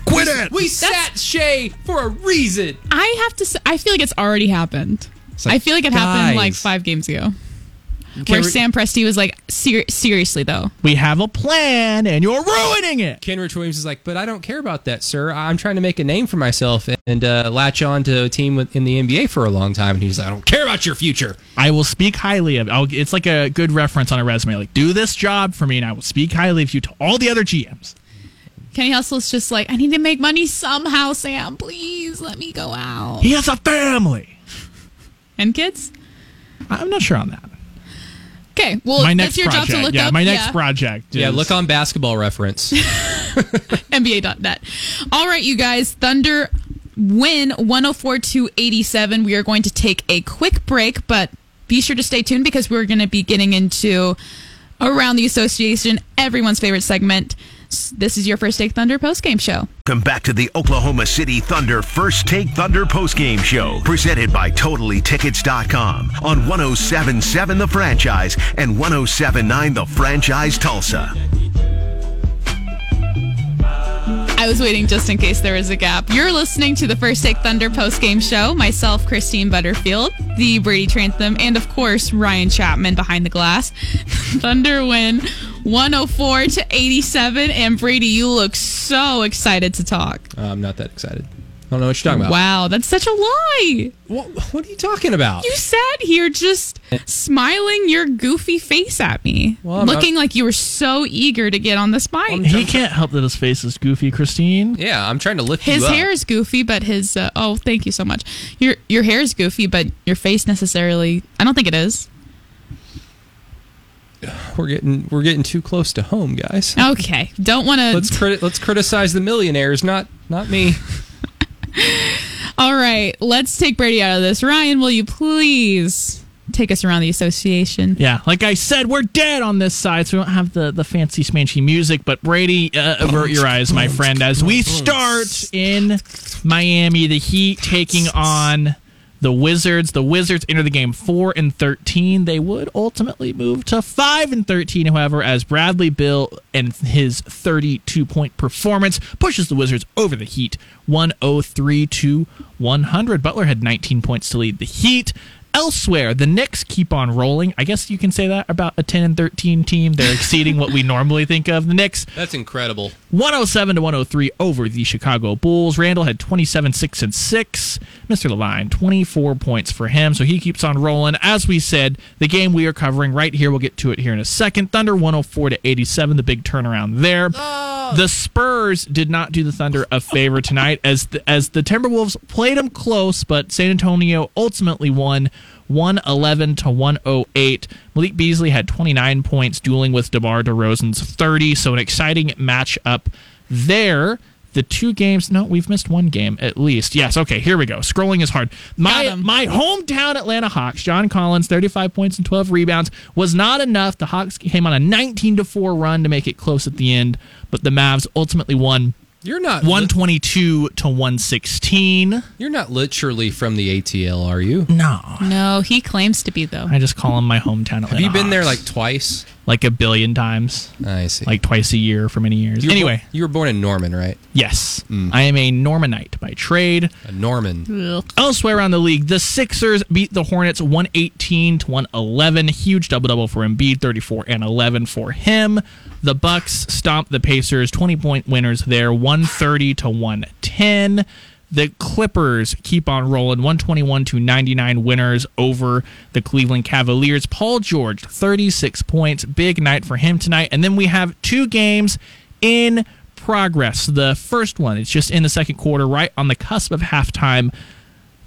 Speaker 3: quit it. We sat Shai for a reason.
Speaker 2: I have to. Say, I feel like it's already happened.
Speaker 3: like,
Speaker 2: I feel like it happened like five games ago, where
Speaker 3: we-
Speaker 2: Sam Presti was like, Ser- "Seriously though,
Speaker 4: We have a plan, and you're ruining it.
Speaker 3: Kenrich Williams is like, but I don't care about that, sir. I'm trying to make a name for myself and uh, latch on to a team with- in the NBA for a long time. And he's like, I don't care about your future.
Speaker 4: I will speak highly of. I'll, it's like a good reference on a resume. Like, do this job for me, and I will speak highly of you to all the other GMs.
Speaker 2: Kenny Hustle's just like, I need to make money somehow, Sam. Please let me go out."
Speaker 4: He has a family.
Speaker 2: And kids.
Speaker 4: I'm not sure on that.
Speaker 2: Okay, well,
Speaker 4: my
Speaker 2: that's
Speaker 4: next
Speaker 2: your
Speaker 4: project.
Speaker 2: job to look
Speaker 4: yeah,
Speaker 2: up.
Speaker 4: my next project.
Speaker 3: Yeah, look on basketball reference.
Speaker 2: NBA.net. All right, you guys. Thunder win 104 to 87. We are going to take a quick break, but be sure to stay tuned because we're going to be getting into around the association, everyone's favorite segment. This is your first take Thunder post game show.
Speaker 1: Come back to the Oklahoma City Thunder First Take Thunder postgame show, presented by TotallyTickets.com on 1077 The Franchise and 1079 The Franchise Tulsa.
Speaker 2: I was waiting just in case there was a gap. You're listening to the First Take Thunder post game show. Myself, Christine Butterfield, the Brady Trantham, and of course Ryan Chapman behind the glass. Thunder win 104 to 87. And Brady, you look so excited to talk.
Speaker 3: I'm not that excited. I don't know what you're talking about.
Speaker 2: Wow, that's such a lie.
Speaker 3: What, what are you talking about?
Speaker 2: You sat here just smiling your goofy face at me,
Speaker 3: Well, I'm-
Speaker 2: looking like you were so eager to get on this mic.
Speaker 4: He can't help that his face is goofy, Christine.
Speaker 3: Yeah, I'm trying to lift
Speaker 2: His
Speaker 3: you up.
Speaker 2: hair is goofy, but his uh, oh, thank you so much. Your your hair is goofy, but your face necessarily. I don't think it is.
Speaker 3: We're getting we're getting too close to home, guys.
Speaker 2: Okay, don't want to.
Speaker 3: Let's
Speaker 2: to.
Speaker 3: criti- let's criticize the millionaires, not not me.
Speaker 2: All right, let's take Brady out of this. Ryan, will you please take us around the association.
Speaker 4: Yeah, like I said, we're dead on this side, so we don't have the, the fancy smanchy music. But Brady, uh, avert your eyes, my friend, as we start in Miami. The Heat taking on the Wizards. The Wizards enter the game four and thirteen. They would ultimately move to five and thirteen, however, as Bradley Beal and his thirty-two point performance pushes the Wizards over the Heat, one hundred three to one hundred. Butler had nineteen points to lead the Heat. Elsewhere, the Knicks keep on rolling. I guess you can say that about a 10 and 13 team. They're exceeding what we normally think of. The Knicks
Speaker 3: That's incredible.
Speaker 4: 107 to 103 over the Chicago Bulls. Randle had 27, 6, and 6. Mr. LaVine, 24 points for him, so he keeps on rolling. As we said, the game we are covering right here, we'll get to it here in a second. Thunder 104 to 87, the big turnaround there. The Spurs did not do the Thunder a favor tonight as the, as the Timberwolves played them close, but San Antonio ultimately won 111 to 108. Malik Beasley had 29 points, dueling with DeMar DeRozan's 30. So an exciting matchup there. The two games, no, we've missed one game at least. Yes, okay, here we go. Scrolling is hard. My my hometown Atlanta Hawks, John Collins, 35 points and 12 rebounds was not enough. The Hawks came on a 19 to 4 run to make it close at the end, but the Mavs ultimately won
Speaker 3: You're not
Speaker 4: 122 to 116.
Speaker 3: You're not literally from the ATL, are you?
Speaker 4: No.
Speaker 2: No, he claims to be though.
Speaker 4: I just call him my hometown Atlanta
Speaker 3: Have you been there
Speaker 4: Hawks.
Speaker 3: like twice?
Speaker 4: Like a billion times,
Speaker 3: I see.
Speaker 4: like twice a year for many years.
Speaker 3: You were
Speaker 4: anyway,
Speaker 3: bo- you were born in Norman, right?
Speaker 4: yes, mm. I am a Normanite by trade.
Speaker 3: A Norman.
Speaker 2: Ugh.
Speaker 4: Elsewhere around the league, the Sixers beat the Hornets 118 to 111. Huge double double for Embiid, 34 and 11 for him. The Bucks stomped the Pacers, 20 point winners there, 130 to 110. The Clippers keep on rolling, 121 to 99 winners over the Cleveland Cavaliers. Paul George, 36 points, big night for him tonight. And then we have two games in progress. The first one, it's just in the second quarter, right on the cusp of halftime.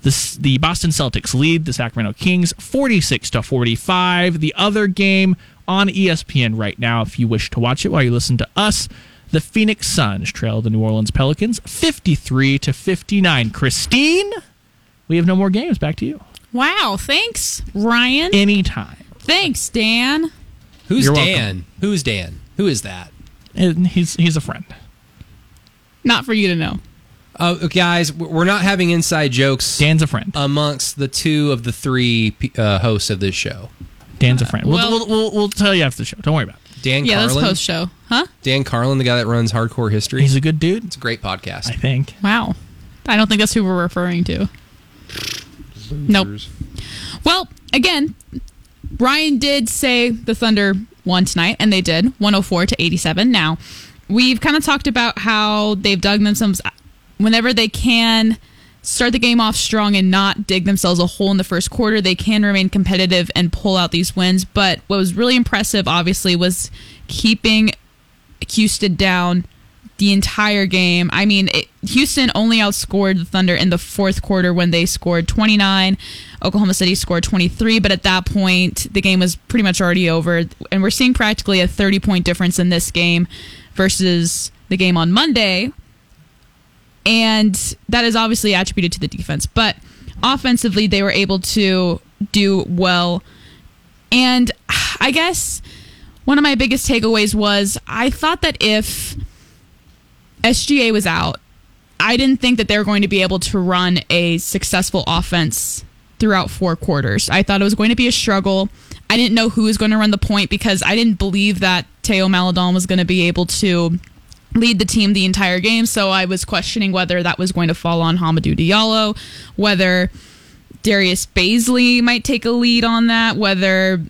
Speaker 4: The, Boston Celtics lead the Sacramento Kings 46 to 45. The other game on ESPN right now, if you wish to watch it while you listen to us, the Phoenix Suns trail the New Orleans Pelicans 53 to 59. Christine, we have no more games. Back to you.
Speaker 2: Wow, thanks, Ryan.
Speaker 4: Anytime.
Speaker 2: thanks, Dan.
Speaker 3: Who's
Speaker 4: You're welcome.
Speaker 3: Dan? Who is Dan? Who is that?
Speaker 4: And he's he's a friend.
Speaker 2: Not for you to know.
Speaker 3: Uh, guys, we're not having inside jokes
Speaker 4: Dan's a friend.
Speaker 3: amongst the two of the three uh, hosts of this show.
Speaker 4: Dan's a friend. We'll,
Speaker 2: well-
Speaker 4: we'll, we'll, we'll tell you after the show. Don't worry about it.
Speaker 3: Dan
Speaker 2: yeah, that's
Speaker 3: Carlin.
Speaker 2: post show, huh?
Speaker 3: Dan Carlin, the guy that runs Hardcore History.
Speaker 4: He's a good dude,
Speaker 3: it's a great podcast.
Speaker 4: I think.
Speaker 2: Wow. I don't think that's who we're referring to. Nope. Well, again, Ryan did say the Thunder won tonight, and they did 104 to 87. Now, we've kind of talked about how they've dug themselves whenever they can start the game off strong and not dig themselves a hole in the first quarter. They can remain competitive and pull out these wins. But what was really impressive, obviously, was keeping Houston down the entire game. I mean, it, Houston only outscored the Thunder in the fourth quarter when they scored 29. Oklahoma City scored 23, but at that point, the game was pretty much already over. And we're seeing practically a 30 point difference in this game versus the game on Monday. And that is obviously attributed to the defense. But offensively, they were able to do well. And I guess one of my biggest takeaways was I thought that if SGA was out, I didn't think that they were going to be able to run a successful offense throughout four quarters. I thought it was going to be a struggle. I didn't know who was going to run the point because I didn't believe that Teo Maledon was going to be able to lead the team the entire game. So I was questioning whether that was going to fall on Hamidou Diallo, whether Darius Bazley might take a lead on that, whether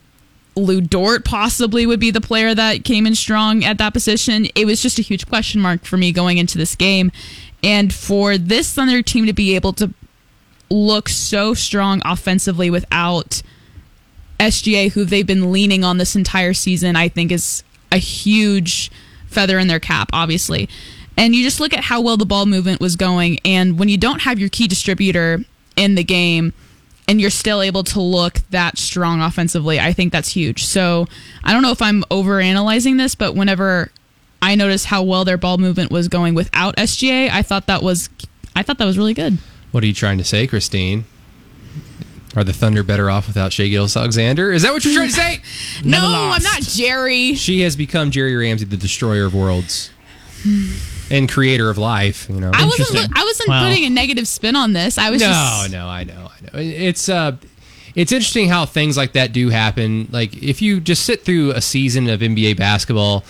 Speaker 2: Lu Dort possibly would be the player that came in strong at that position. It was just a huge question mark for me going into this game. And for this Thunder team to be able to look so strong offensively without SGA, who they've been leaning on this entire season, I think is a huge feather in their cap, obviously. And you just look at how well the ball movement was going. And when you don't have your key distributor in the game, and you're still able to look that strong offensively, I think that's huge. So I don't know if I'm over analyzing this, but whenever I noticed how well their ball movement was going without SGA, I thought that was I thought that was really good.
Speaker 3: What are you trying to say, Christine? Are the Thunder better off without Shai Gilgeous-Alexander? Is that what you're trying to say?
Speaker 2: No, I'm not Jerry.
Speaker 3: She has become Jerry Ramsey, the destroyer of worlds and creator of life. You know,
Speaker 2: I wasn't. I wasn't
Speaker 4: Wow.
Speaker 2: putting a negative spin on this. I was
Speaker 3: no,
Speaker 2: just.
Speaker 3: no, I know, I know. It's uh, it's interesting how things like that do happen. Like if you just sit through a season of NBA basketball,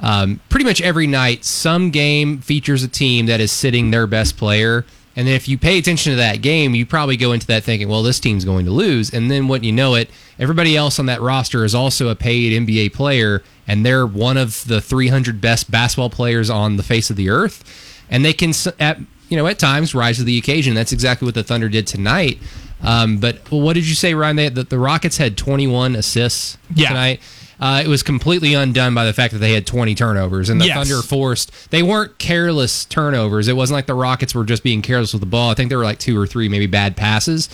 Speaker 3: um, pretty much every night, some game features a team that is sitting their best player. And then if you pay attention to that game, you probably go into that thinking, well, this team's going to lose. And then when you know it, everybody else on that roster is also a paid NBA player, and they're one of the 300 best basketball players on the face of the earth. And they can, at you know, at times rise to the occasion. That's exactly what the Thunder did tonight. Um, but what did you say, Ryan? They, the, the Rockets had 21 assists
Speaker 4: Yeah.
Speaker 3: tonight. Uh, it was completely undone by the fact that they had 20 turnovers, and the
Speaker 4: Yes.
Speaker 3: Thunder forced. They weren't careless turnovers. It wasn't like the Rockets were just being careless with the ball. I think there were like two or three maybe bad passes,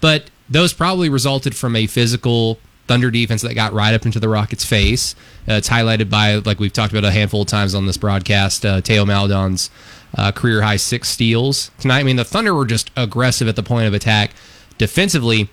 Speaker 3: but those probably resulted from a physical Thunder defense that got right up into the Rockets' face. Uh, it's highlighted by, like we've talked about a handful of times on this broadcast, uh, Teo Maledon's uh, career high six steals tonight. I mean, the Thunder were just aggressive at the point of attack defensively.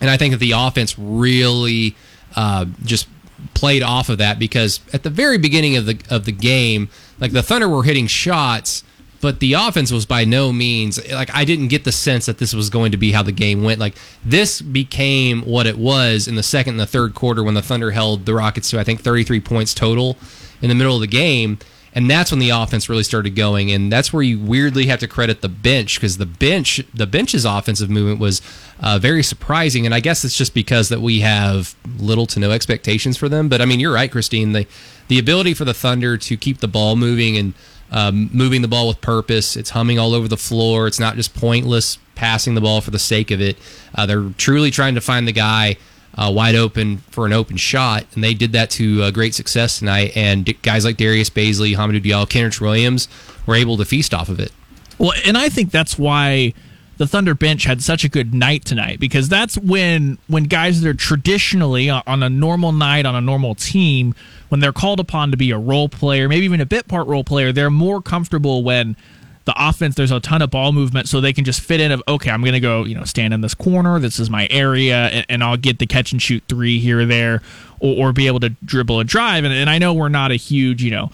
Speaker 3: And I think that the offense really uh, just played off of that because at the very beginning of the of the game, like the Thunder were hitting shots, but the offense was by no means like I didn't get the sense that this was going to be how the game went. Like this became what it was in the second and the third quarter when the Thunder held the Rockets to I think 33 points total in the middle of the game. And that's when the offense really started going, and that's where you weirdly have to credit the bench because the bench, the bench's offensive movement was uh, very surprising. And I guess it's just because that we have little to no expectations for them. But I mean, you're right, Christine. The the ability for the Thunder to keep the ball moving and um, moving the ball with purpose. It's humming all over the floor. It's not just pointless passing the ball for the sake of it. Uh, they're truly trying to find the guy uh, wide open for an open shot, and they did that to uh, great success tonight. And guys like Darius Bazley, Hamidou Diallo, Kenrich Williams were able to feast off of it.
Speaker 4: Well, and I think that's why the Thunder bench had such a good night tonight because that's when when guys that are traditionally on on a normal night on a normal team when they're called upon to be a role player, maybe even a bit part role player, they're more comfortable when the offense there's a ton of ball movement so they can just fit in of okay i'm going to go you know stand in this corner this is my area and, and i'll get the catch and shoot three here or there or, or be able to dribble and drive and, and i know we're not a huge you know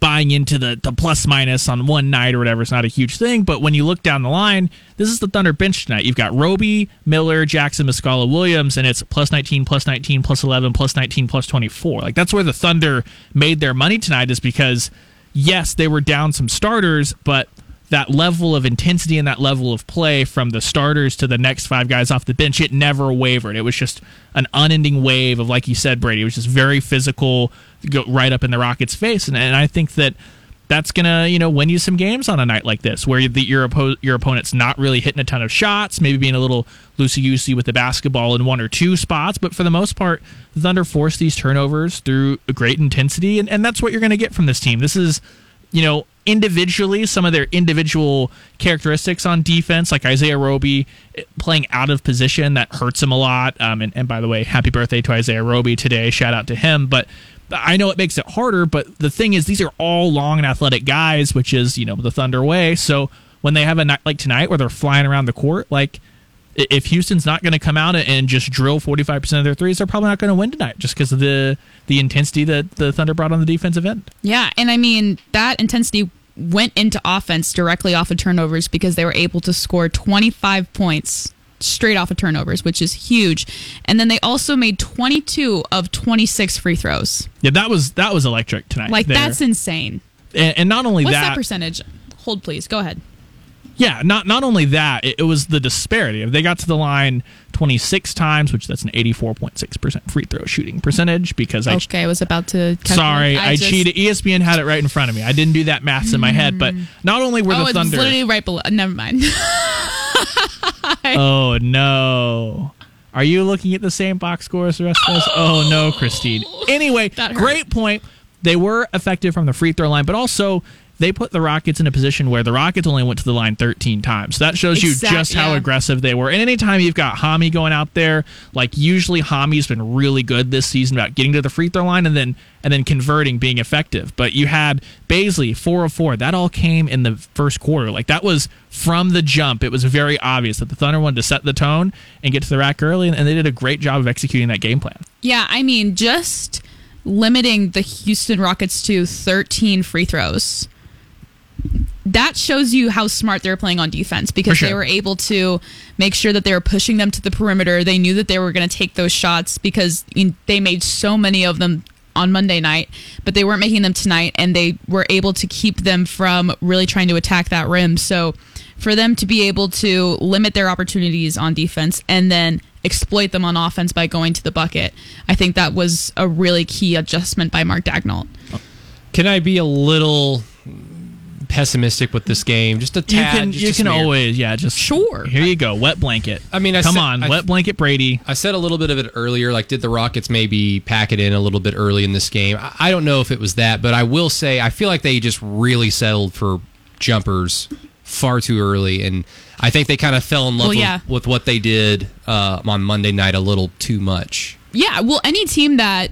Speaker 4: buying into the, the plus minus on one night or whatever It's not a huge thing. But when you look down the line, this is the Thunder bench tonight. You've got Roby, Miller, Jackson, Muscala, Williams, and it's plus 19, plus 19, plus 11, plus 19, plus 24. Like that's where the Thunder made their money tonight is because, yes, they were down some starters, but that level of intensity and that level of play from the starters to the next five guys off the bench, it never wavered. It was just an unending wave of, like you said, Brady. It was just very physical, go right up in the Rockets' face, and, and I think that that's gonna you know win you some games on a night like this, where the, your oppo- your opponent's not really hitting a ton of shots, maybe being a little loosey goosey with the basketball in one or two spots, but for the most part, the Thunder force these turnovers through great intensity, and, and that's what you're gonna get from this team. This is you know, individually, some of their individual characteristics on defense, like Isaiah Roby eh, playing out of position, that hurts him a lot. Um, and, and by the way, happy birthday to Isaiah Roby today. Shout out to him. But I know it makes it harder, but the thing is, these are all long and athletic guys, which is, you know, the Thunder way. So when they have a night like tonight where they're flying around the court, like, if Houston's not going to come out and just drill 45% of their threes, they're probably not going to win tonight just because of the the intensity that the Thunder brought on the defensive end.
Speaker 2: Yeah, and I mean that intensity went into offense directly off of turnovers because they were able to score 25 points straight off of turnovers, which is huge. And then they also made 22 of 26 free throws.
Speaker 4: Yeah, that was that was electric tonight.
Speaker 2: Like
Speaker 4: there.
Speaker 2: that's insane.
Speaker 4: and, and not only
Speaker 2: What's
Speaker 4: that,
Speaker 2: that percentage? Hold please. Go ahead.
Speaker 4: Yeah, not not only that, it, it was the disparity. If they got to the line 26 times, which that's an 84.6 percent free throw shooting percentage, because I
Speaker 2: Okay, I was about to. calculate.
Speaker 4: sorry I,
Speaker 2: just-
Speaker 4: cheated. ESPN had it right in front of me. I didn't do that maths in my head, but hmm. not only were
Speaker 2: Oh,
Speaker 4: the
Speaker 2: it's
Speaker 4: Thunder.
Speaker 2: literally right below. Never mind.
Speaker 4: oh no. Are you looking at the same box score as the rest of us? Oh no, Christine.
Speaker 2: Oh, anyway,
Speaker 4: great point. They were effective from the free throw line, but also they put the Rockets in a position where the Rockets only went to the line 13 times. That shows you just how
Speaker 2: yeah.
Speaker 4: aggressive they were. And anytime you've got Hami going out there, like usually Hami's been really good this season about getting to the free throw line and then and then converting, being effective. But you had Bazley four of four. That all came in the first quarter. Like that was from the jump. It was very obvious that the Thunder wanted to set the tone and get to the rack early, and, and they did a great job of executing that game plan.
Speaker 2: Yeah, I mean, just limiting the Houston Rockets to 13 free throws. That shows you how smart they were playing on defense because
Speaker 4: sure.
Speaker 2: they were able to make sure that they were pushing them to the perimeter. They knew that they were going to take those shots because they made so many of them on Monday night, but they weren't making them tonight, and they were able to keep them from really trying to attack that rim. So, for them to be able to limit their opportunities on defense and then exploit them on offense by going to the bucket, I think that was a really key adjustment by Mark Daigneault.
Speaker 3: Can I be a little pessimistic with this game? Just a
Speaker 4: You
Speaker 3: tad.
Speaker 4: can
Speaker 3: just
Speaker 4: you
Speaker 3: a
Speaker 4: can
Speaker 3: smear.
Speaker 4: always yeah just
Speaker 2: Sure.
Speaker 4: Here you go, wet blanket.
Speaker 3: I mean, I
Speaker 4: come
Speaker 3: said-
Speaker 4: on,
Speaker 3: I-
Speaker 4: wet blanket Brady.
Speaker 3: I said a little bit of it earlier. Like, did the Rockets maybe pack it in a little bit early in this game? I- I don't know if it was that, but I will say I feel like they just really settled for jumpers far too early, and I think they kind of fell in love
Speaker 2: Well, yeah.
Speaker 3: with, with what they did uh, on Monday night a little too much.
Speaker 2: Yeah, well, any team that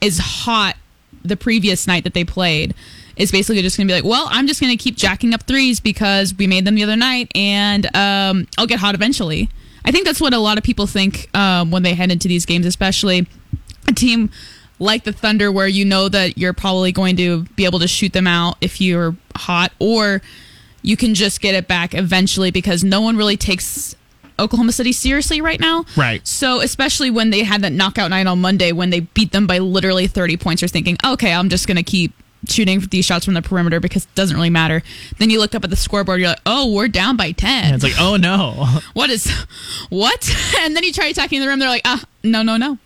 Speaker 2: is hot the previous night that they played is basically just going to be like, well, I'm just going to keep jacking up threes because we made them the other night, and um, I'll get hot eventually. I think that's what a lot of people think um, when they head into these games, especially a team like the Thunder, where you know that you're probably going to be able to shoot them out if you're hot, or you can just get it back eventually because no one really takes Oklahoma City seriously right now.
Speaker 4: Right.
Speaker 2: So especially when they had that knockout night on Monday when they beat them by literally 30 points, you're thinking, okay, I'm just going to keep shooting these shots from the perimeter because it doesn't really matter. Then you look up at the scoreboard, you're like, oh, we're down by 10.
Speaker 4: And it's like, oh no.
Speaker 2: what is, what? And then you try attacking the rim, they're like, ah, no, no, no.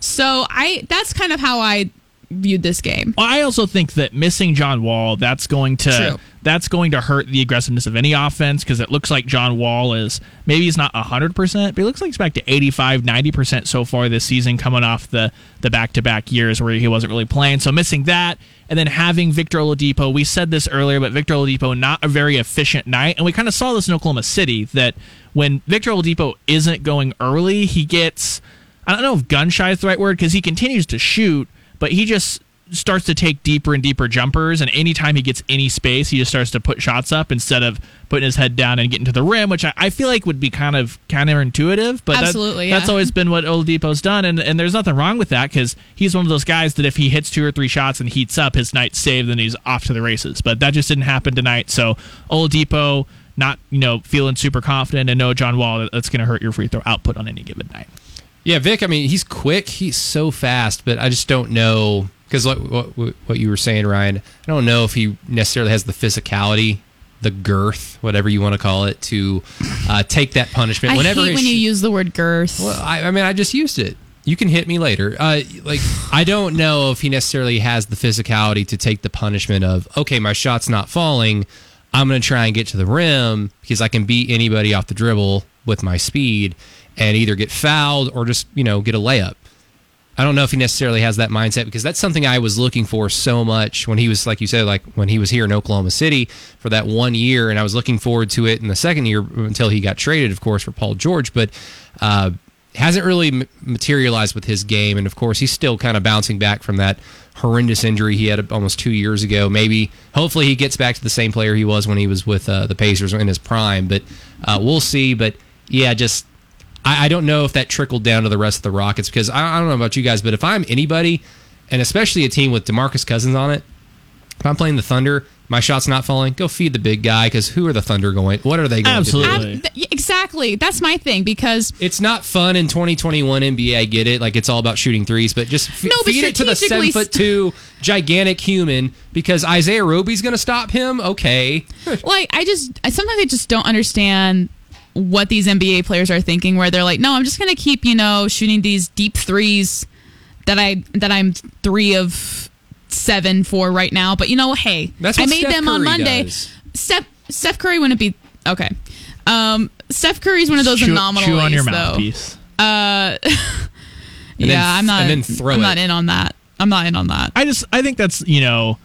Speaker 2: So I, that's kind of how I viewed this game.
Speaker 4: Well, I also think that missing John Wall, that's going to
Speaker 2: True.
Speaker 4: That's going to hurt the aggressiveness of any offense because it looks like John Wall is maybe he's not 100%, but he looks like he's back to 85, 90% so far this season coming off the the back-to-back years where he wasn't really playing. So missing that and then having Victor Oladipo, we said this earlier, but Victor Oladipo not a very efficient night, and we kind of saw this in Oklahoma City that when Victor Oladipo isn't going early, he gets I don't know if gun shy is the right word because he continues to shoot, but he just starts to take deeper and deeper jumpers. And anytime he gets any space, he just starts to put shots up instead of putting his head down and getting to the rim, which I, I feel like would be kind of counterintuitive. But that-
Speaker 2: Absolutely,
Speaker 4: that's always been what Oladipo's done, and, and there's nothing wrong with that because he's one of those guys that if he hits two or three shots and heats up, his night's saved, and he's off to the races. But that just didn't happen tonight. So Oladipo. Not you know feeling super confident and no John Wall that's going to hurt your free throw output on any given night.
Speaker 3: Yeah, Vic. I mean, he's quick. He's so fast, but I just don't know because what, what what you were saying, Ryan. I don't know if he necessarily has the physicality, the girth, whatever you want to call it, to uh, take that punishment.
Speaker 2: I
Speaker 3: Whenever
Speaker 2: hate when you use the word girth.
Speaker 3: Well, I, I mean, I just used it. You can hit me later. Uh, like, I don't know if he necessarily has the physicality to take the punishment of, okay, my shot's not falling. I'm going to try and get to the rim because I can beat anybody off the dribble with my speed and either get fouled or just, you know, get a layup. I don't know if he necessarily has that mindset because that's something I was looking for so much when he was, like you said, like when he was here in Oklahoma City for that one year, and I was looking forward to it in the second year until he got traded, of course, for Paul George. But uh, hasn't really materialized with his game, and of course, he's still kind of bouncing back from that horrendous injury he had almost two years ago. Maybe, hopefully, he gets back to the same player he was when he was with uh, the Pacers in his prime. But uh, we'll see. But yeah, just I, I don't know if that trickled down to the rest of the Rockets because I, I don't know about you guys, but if I'm anybody, and especially a team with Demarcus Cousins on it, if I'm playing the Thunder, my shot's not falling. Go feed the big guy because who are the Thunder going? What are they going
Speaker 4: Absolutely.
Speaker 3: to do?
Speaker 2: Ab- th- exactly. That's my thing because
Speaker 3: It's not fun in 2021 NBA. I get it. Like it's all about shooting threes, but just f-
Speaker 2: No, but
Speaker 3: feed it to the seven foot two gigantic human because Isaiah Roby's going to stop him. Okay,
Speaker 2: like I just I, sometimes I just don't understand what these NBA players are thinking where they're like, no, I'm just gonna keep you know shooting these deep threes that I that I'm three of seven for right now. But you know, hey,
Speaker 3: That's
Speaker 2: I made
Speaker 3: Steph
Speaker 2: them on Monday.
Speaker 3: does.
Speaker 2: Steph Steph Curry wouldn't be okay. Um, Steph Curry's one of those
Speaker 4: chew,
Speaker 2: anomalies.
Speaker 4: chew on your
Speaker 2: though.
Speaker 4: mouthpiece.
Speaker 2: Uh,
Speaker 3: then
Speaker 2: yeah,
Speaker 3: f-
Speaker 2: I'm not.
Speaker 3: and then throw
Speaker 2: I'm
Speaker 3: it.
Speaker 2: not in on that. I'm not in on that.
Speaker 4: I just I think that's you know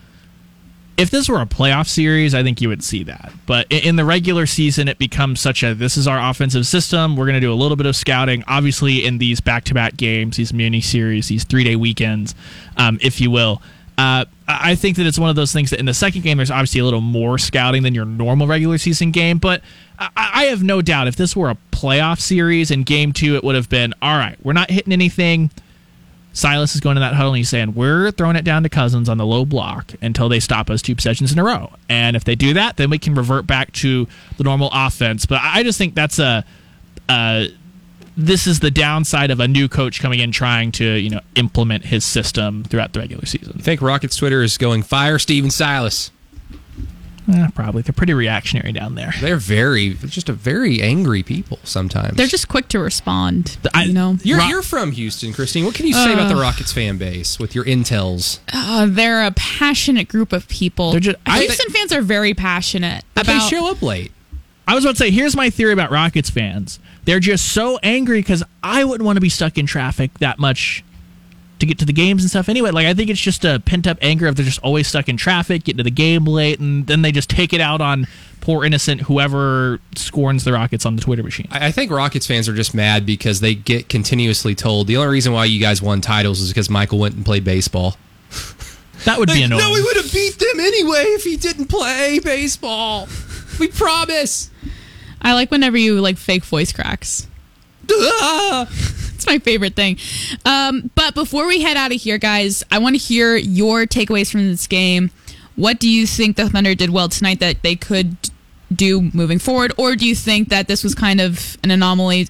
Speaker 4: if this were a playoff series, I think you would see that. But in the regular season, it becomes such a this is our offensive system. We're going to do a little bit of scouting. Obviously, in these back to back games, these mini series, these three day weekends, um, if you will. Uh, I think that it's one of those things that in the second game, there's obviously a little more scouting than your normal regular season game. But I, I have no doubt if this were a playoff series in game two, it would have been all right, we're not hitting anything. Silas is going to that huddle and he's saying, We're throwing it down to Cousins on the low block until they stop us two possessions in a row. And if they do that, then we can revert back to the normal offense. But I just think that's a. Uh, this is the downside of a new coach coming in trying to you know implement his system throughout the regular season.
Speaker 3: I think Rockets Twitter is going fire Stephen Silas.
Speaker 4: Eh, probably they're pretty reactionary down there.
Speaker 3: They're very, just a very angry people sometimes.
Speaker 2: They're just quick to respond.
Speaker 4: I-
Speaker 2: you know,
Speaker 3: You're,
Speaker 4: Ro-
Speaker 3: you're from Houston, Christine. What can you say about the Rockets fan base with your intels?
Speaker 2: uh, they're a passionate group of people.
Speaker 4: They're just- I-
Speaker 2: Houston fans are very passionate
Speaker 3: But
Speaker 2: about.
Speaker 3: they show up late.
Speaker 4: I was about to say, here's my theory about Rockets fans. They're just so angry because I wouldn't want to be stuck in traffic that much to get to the games and stuff anyway. Like, I think it's just a pent up anger if they're just always stuck in traffic, getting to the game late, and then they just take it out on poor innocent whoever scorns the Rockets on the Twitter machine.
Speaker 3: I I think Rockets fans are just mad because they get continuously told the only reason why you guys won titles is because Michael went and played baseball.
Speaker 4: That would be annoying.
Speaker 3: no, we would have beat them anyway if he didn't play baseball. We promise.
Speaker 2: I like whenever you like fake voice cracks.
Speaker 3: Ah.
Speaker 2: My favorite thing. Um, but before we head out of here, guys, I want to hear your takeaways from this game. What do you think the Thunder did well tonight that they could do moving forward, or do you think that this was kind of an anomaly,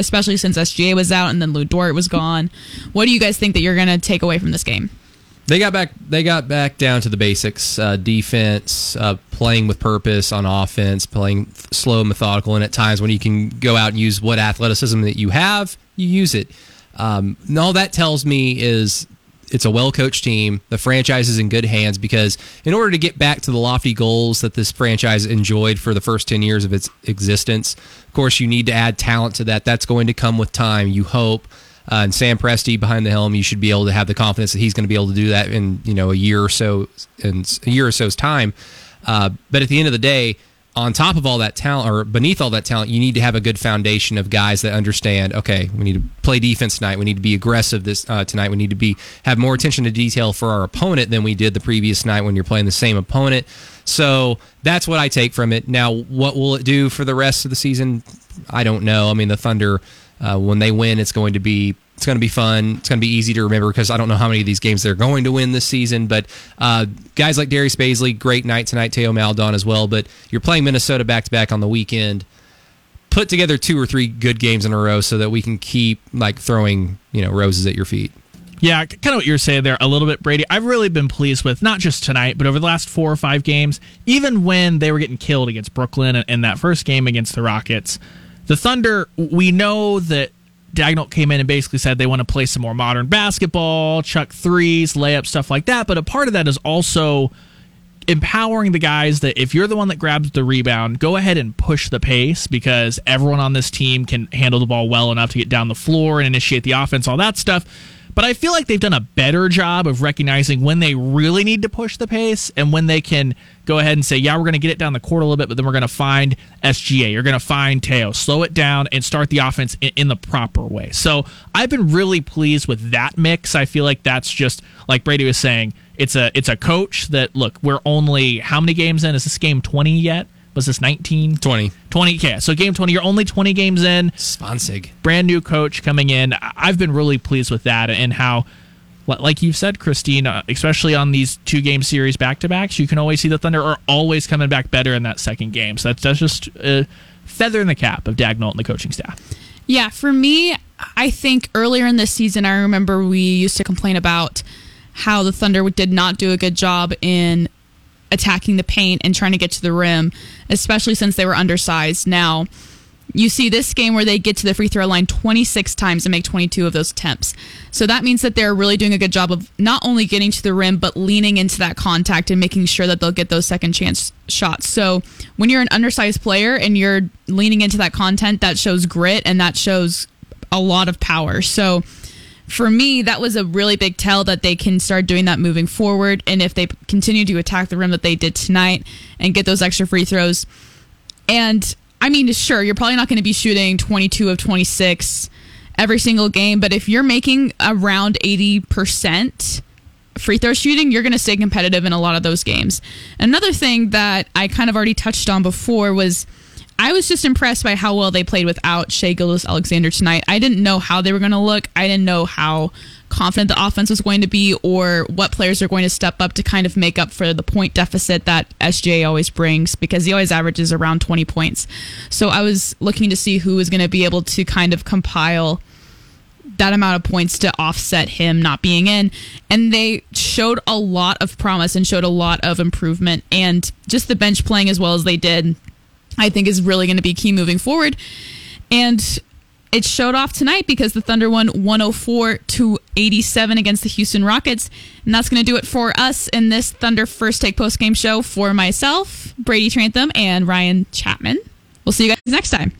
Speaker 2: especially since SGA was out and then Lu Dort was gone? What do you guys think that you're going to take away from this game?
Speaker 3: They got back. They got back down to the basics: uh, defense, uh, playing with purpose on offense, playing slow, methodical, and at times when you can go out and use what athleticism that you have, you use it. Um, and all that tells me is it's a well-coached team. The franchise is in good hands because in order to get back to the lofty goals that this franchise enjoyed for the first ten years of its existence, of course, you need to add talent to that. That's going to come with time. You hope. Uh, and Sam Presti behind the helm, you should be able to have the confidence that he's going to be able to do that in you know a year or so in a year or so's time. Uh, but at the end of the day, on top of all that talent or beneath all that talent, you need to have a good foundation of guys that understand. Okay, we need to play defense tonight. We need to be aggressive this uh, tonight. We need to be have more attention to detail for our opponent than we did the previous night when you're playing the same opponent. So that's what I take from it. Now, what will it do for the rest of the season? I don't know. I mean, the Thunder uh, when they win, it's going to be it's going to be fun. It's going to be easy to remember because I don't know how many of these games they're going to win this season. But uh, guys like Darius Bazley, great night tonight. Teo Maledon as well. But you're playing Minnesota back to back on the weekend. Put together two or three good games in a row so that we can keep like throwing you know roses at your feet.
Speaker 4: Yeah, kind of what you're saying there a little bit, Brady. I've really been pleased with not just tonight, but over the last four or five games, even when they were getting killed against Brooklyn and that first game against the Rockets, the Thunder, we know that Daigneault came in and basically said they want to play some more modern basketball, chuck threes, layup, stuff like that. But a part of that is also empowering the guys that if you're the one that grabs the rebound, go ahead and push the pace because everyone on this team can handle the ball well enough to get down the floor and initiate the offense, all that stuff. But I feel like they've done a better job of recognizing when they really need to push the pace and when they can go ahead and say, yeah, we're going to get it down the court a little bit, but then we're going to find SGA. You're going to find Teo. Slow it down and start the offense in, in the proper way. So I've been really pleased with that mix. I feel like that's just, like Brady was saying, it's a it's a coach that look we're only how many games in is this game 20 yet was this 19
Speaker 3: 20
Speaker 4: 20 yeah so game 20 you're only 20 games in.
Speaker 3: Sponsig.
Speaker 4: brand new coach coming in. I- i've been really pleased with that and how like you've said christine uh, especially on these two game series back to backs you can always see the thunder are always coming back better in that second game. So that's, that's just a feather in the cap of daigneault and the coaching staff.
Speaker 2: Yeah, for me, I think earlier in this season, I remember we used to complain about how the Thunder did not do a good job in attacking the paint and trying to get to the rim, especially since they were undersized. Now, you see this game where they get to the free throw line 26 times and make 22 of those attempts. So that means that they're really doing a good job of not only getting to the rim, but leaning into that contact and making sure that they'll get those second chance shots. So when you're an undersized player and you're leaning into that content, that shows grit and that shows a lot of power. So for me, that was a really big tell that they can start doing that moving forward. And if they continue to attack the rim that they did tonight and get those extra free throws, and I mean, sure, you're probably not going to be shooting 22 of 26 every single game, but if you're making around 80% free throw shooting, you're going to stay competitive in a lot of those games. Another thing that I kind of already touched on before was I was just impressed by how well they played without Shai Gilgeous-Alexander tonight. I didn't know how they were going to look. I didn't know how confident the offense was going to be or what players are going to step up to kind of make up for the point deficit that SJ always brings because he always averages around 20 points. So I was looking to see who was going to be able to kind of compile that amount of points to offset him not being in. And they showed a lot of promise and showed a lot of improvement. And just the bench playing as well as they did, I think is really going to be key moving forward. And it showed off tonight because the Thunder won 104 to 87 against the Houston Rockets. And that's going to do it for us in this Thunder First Take Post Game show for myself, Brady Trantham, and Ryan Chapman. We'll see you guys next time.